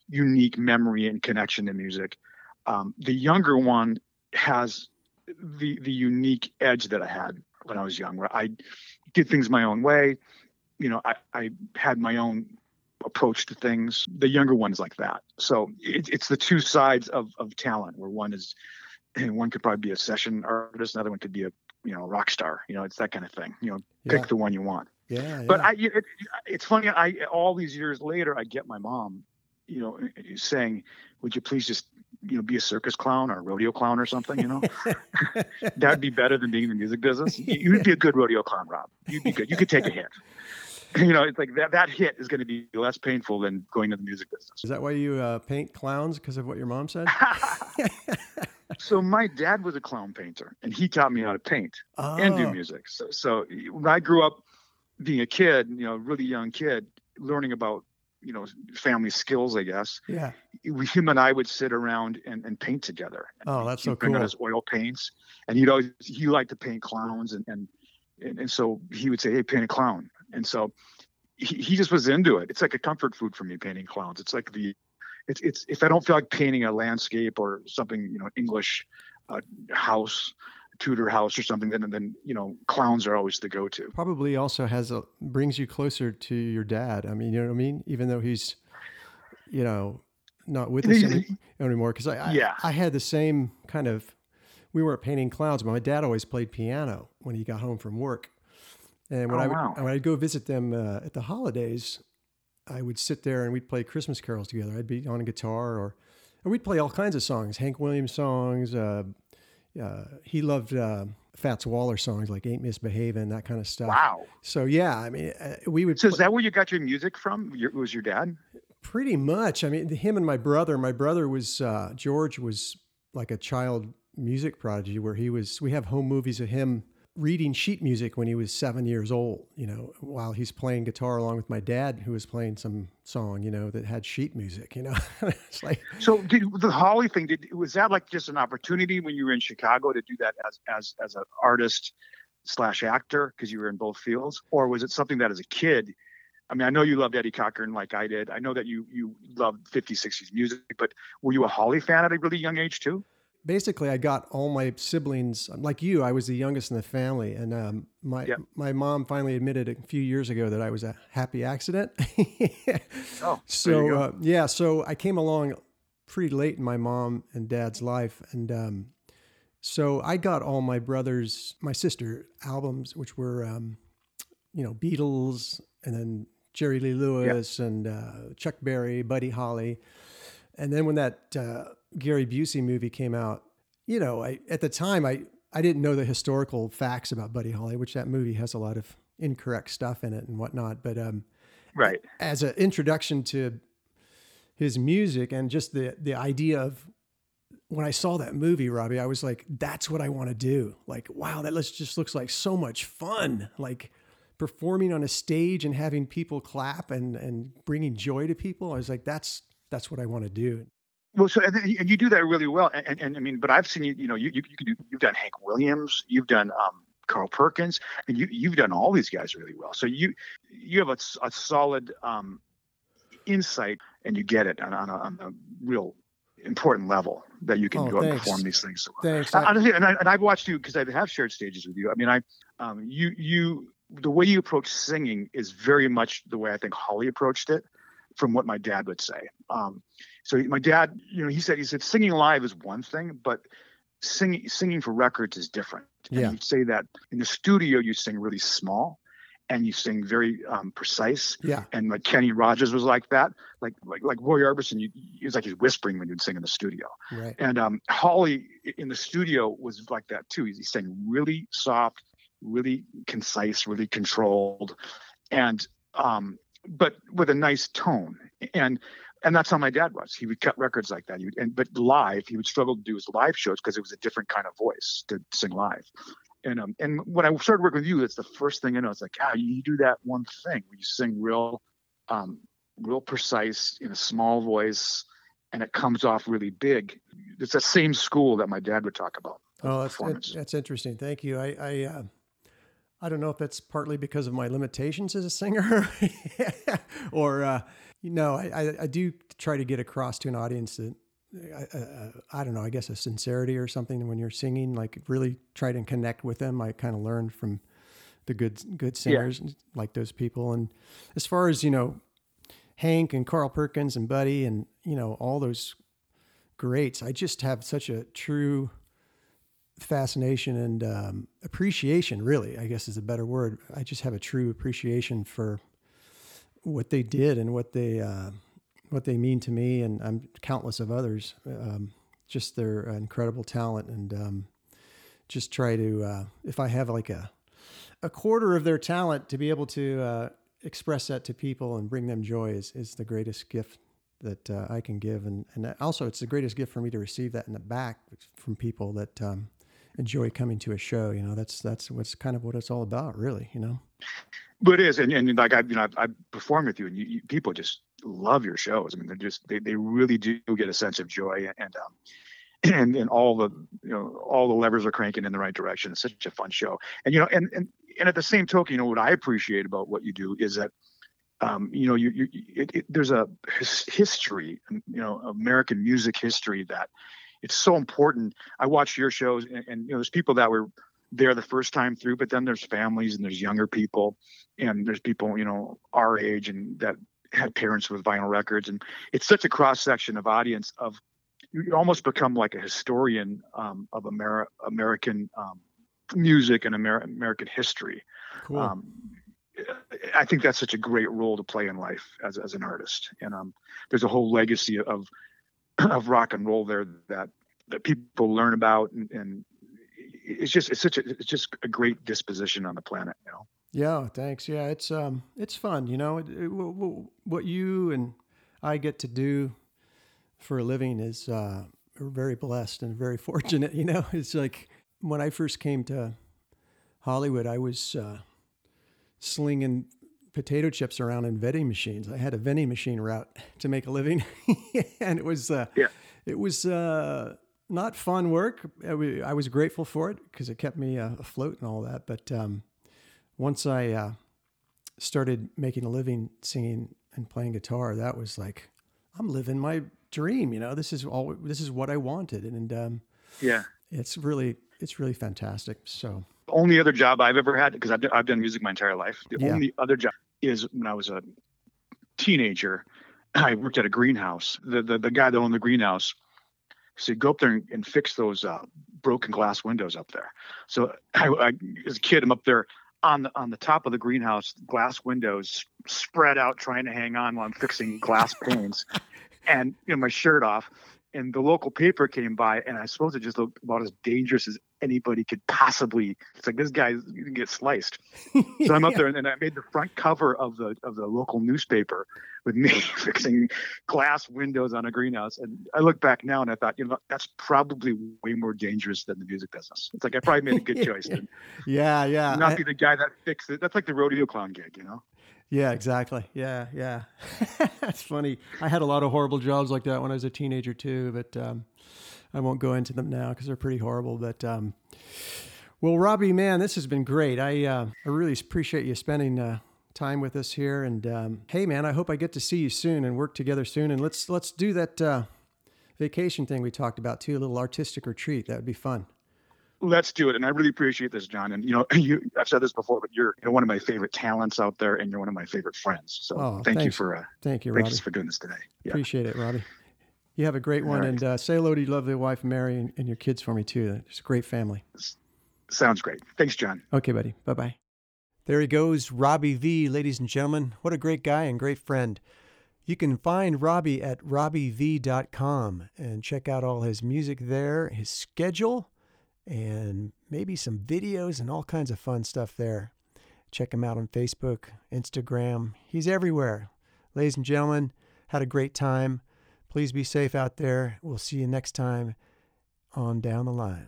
unique memory and connection to music. Um, the younger one has the the unique edge that I had when I was young, where I did things my own way. You know, I, I had my own approach to things. The younger one is like that. So it, it's the two sides of, of talent, where one is, and (clears throat) one could probably be a session artist, another one could be a you know rock star. You know, it's that kind of thing. You know, Yeah. pick the one you want. Yeah. But. I, it, it's funny. I all these years later, I get my mom, you know, saying, "Would you please just, you know, be a circus clown or a rodeo clown or something?" You know, (laughs) that'd be better than being in the music business. (laughs) You- You'd be a good rodeo clown, Rob. You'd be good. You could take a hit. (laughs) You know, it's like that. That hit is going to be less painful than going to the music business. Is that why you uh, paint clowns because of what your mom said? so my dad was a clown painter, and he taught me how to paint. oh, and do music. So, so when I grew up being a kid, you know, really young kid, learning about, you know, family skills, I guess, Yeah. we, him and I would sit around and, and paint together. Oh, that's so cool. Bring out cool. his oil paints, and he'd always he liked to paint clowns, and and and, and so he would say, "Hey, paint a clown," and so he, he just was into it. It's like a comfort food for me painting clowns. It's like the it's it's if I don't feel like painting a landscape or something, you know, English uh, house, Tudor house or something, then and then you know, clowns are always the go-to. Probably also has a brings you closer to your dad. I mean, you know what I mean? Even though he's, you know, not with us any, (laughs) anymore. Because I, I, Yeah. I had the same kind of. We weren't painting clowns, but my dad always played piano when he got home from work. And when Oh, I would, wow. when I'd go visit them uh, at the holidays, I would sit there and we'd play Christmas carols together. I'd be on a guitar, or and we'd play all kinds of songs, Hank Williams songs. Uh, uh, he loved uh, Fats Waller songs like "Ain't Misbehavin'," that kind of stuff. Wow. So yeah, I mean, uh, we would So is that where you got your music from? Your, was your dad? pretty much. I mean, him and my brother. My brother was uh, George was like a child music prodigy, where he was. We have home movies of him reading sheet music when he was seven years old, you know, while he's playing guitar along with my dad, who was playing some song, you know, that had sheet music, you know. (laughs) it's like so. Did, the Holly thing did was that like just an opportunity when you were in Chicago to do that as as as an artist slash actor because you were in both fields, or was it something that as a kid? I mean, I know you loved Eddie Cochran like I did. I know that you you loved 50s, 60s music, but were you a Holly fan at a really young age too? Basically I got all my siblings like you. I was the youngest in the family, and um, my yep. my mom finally admitted a few years ago that I was a happy accident. (laughs) oh, so uh, yeah, so I came along pretty late in my mom and dad's life, and um, so I got all my brothers, my sister albums, which were um, you know Beatles, and then Jerry Lee Lewis yep. and uh, Chuck Berry, Buddy Holly, and then when that uh, Gary Busey movie came out, you know, I at the time I I didn't know the historical facts about Buddy Holly, which that movie has a lot of incorrect stuff in it and whatnot. But um, right as an introduction to his music and just the the idea of when I saw that movie, Robby, I was like, that's what I want to do. Like, wow, that just looks like so much fun. Like performing on a stage and having people clap and and bringing joy to people. I was like, that's that's what I want to do. Well, so and, and you do that really well, and, and, and, I mean, but I've seen you. You know, you you, you can do. You've done Hank Williams. You've done um, Carl Perkins, and you you've done all these guys really well. So you you have a, a solid um, insight, and you get it on, on, a, on a real important level that you can oh, go thanks. and perform these things. Thanks. I, and, I, and I've watched you because I have shared stages with you. I mean, I um, you you the way you approach singing is very much the way I think Holly approached it, from what my dad would say. Um, so my dad, you know, he said he said singing live is one thing, but singing singing for records is different. Yeah. And you say that in the studio you sing really small and you sing very um, precise. Yeah. And like Kenny Rogers was like that. Like like like Roy Orbison, you, it was like he's whispering when you'd sing in the studio. Right. And um, Holly in the studio was like that too. He's he sang really soft, really concise, really controlled, and um, but with a nice tone. And and that's how my dad was. He would cut records like that. He would, and but live, he would struggle to do his live shows because it was a different kind of voice to sing live. And um, and when I started working with you, that's the first thing I know. It's like, ah, you do that one thing where you sing real, um, real precise in a small voice, and it comes off really big. It's that same school that my dad would talk about. Oh, that's that's interesting. Thank you. I I, uh, I don't know if that's partly because of my limitations as a singer, (laughs) or. Uh, you know, I, I, do try to get across to an audience that uh, I don't know, I guess a sincerity or something when you're singing, like really try to connect with them. I kind of learned from the good, good singers yeah. like those people. And as far as, you know, Hank and Carl Perkins and Buddy and, you know, all those greats, I just have such a true fascination and um, appreciation, really, I guess is a better word. I just have a true appreciation for what they did and what they uh, what they mean to me and I'm countless of others. Um, just their incredible talent and um, just try to uh, if I have like a a quarter of their talent to be able to uh, express that to people and bring them joy is, is the greatest gift that uh, I can give and and also it's the greatest gift for me to receive that in the back from people that um, enjoy coming to a show. You know that's that's what's kind of what it's all about, really. You know. But it is, and, and like I, you know, I've performed with you, and you, you, people just love your shows. I mean, they're just they, they really do get a sense of joy, and um, (clears throat) and and all the you know all the levers are cranking in the right direction. It's such a fun show, and you know, and and and at the same token, you know, what I appreciate about what you do is that um, you know, you, you it, it, there's a history, you know, American music history that it's so important. I watch your shows, and, and, you know, there's people that were there the first time through, but then there's families and there's younger people and there's people, you know, our age and that had parents with vinyl records. And it's such a cross section of audience of you almost become like a historian um, of Ameri- American um, music and Amer- American history. Cool. Um, I think that's such a great role to play in life as, as an artist. And um, there's a whole legacy of (clears throat) of rock and roll there that that people learn about and, and it's just it's such a it's just a great disposition on the planet, you know. Yeah, thanks. Yeah, it's um it's fun, you know. It, it, what you and I get to do for a living is uh, we're very blessed and very (laughs) fortunate. You know, it's like when I first came to Hollywood, I was uh, slinging potato chips around in vending machines. I had a vending machine route to make a living, (laughs) and it was uh, Yeah. it was uh, not fun work. I was grateful for it because it kept me uh, afloat and all that. But um, once I uh, started making a living singing and playing guitar, that was like I'm living my dream. You know, this is all. This is what I wanted, and um, Yeah. it's really it's really fantastic. So The only other job I've ever had, because I've, I've done music my entire life, the Yeah. only other job is when I was a teenager. (clears throat) I worked at a greenhouse. The the, the guy that owned the greenhouse said, "Go up there and, and fix those uh, broken glass windows up there." So (clears throat) I, I, as a kid, I'm up there on the on the top of the greenhouse, glass windows spread out, trying to hang on while I'm fixing glass panes, (laughs) and you know my shirt off. And the local paper came by, and I suppose it just looked about as dangerous as anybody could possibly. It's like this guy's gonna get sliced. (laughs) So I'm up there, and, and I made the front cover of the of the local newspaper with me (laughs) fixing glass windows on a greenhouse. And I look back now, and I thought, you know, that's probably way more dangerous than the music business. It's like I probably made a good (laughs) choice yeah, yeah, not I- be the guy that fixes it. That's like the rodeo clown gig, you know. yeah, exactly. Yeah, yeah. That's funny. I had a lot of horrible jobs like that when I was a teenager too, but um, I won't go into them now because they're pretty horrible. But um, well, Robby, man, this has been great. I uh, I really appreciate you spending uh, time with us here. And um, hey, man, I hope I get to see you soon and work together soon. And let's let's do that uh, vacation thing we talked about too. A little artistic retreat. That would be fun. Let's do it. And I really appreciate this, John. And you know, (laughs) you I've said this before, but you're, you're one of my favorite talents out there, and you're one of my favorite friends. So Oh, thank you for uh, Thank you, Robby. thanks for doing this today. Yeah. Appreciate it, Robby. You have a great one, right. and uh, say hello to your lovely wife, Mary, and, and your kids for me too. It's a great family. Sounds great. Thanks, John. Okay, buddy. Bye bye. There he goes, Robby Vee, ladies and gentlemen. What a great guy and great friend. You can find Robby at robbyvee.com and check out all his music there, his schedule, and maybe some videos and all kinds of fun stuff there. Check him out on Facebook, Instagram. He's everywhere. Ladies and gentlemen, had a great time. Please be safe out there. We'll see you next time on Down the Line.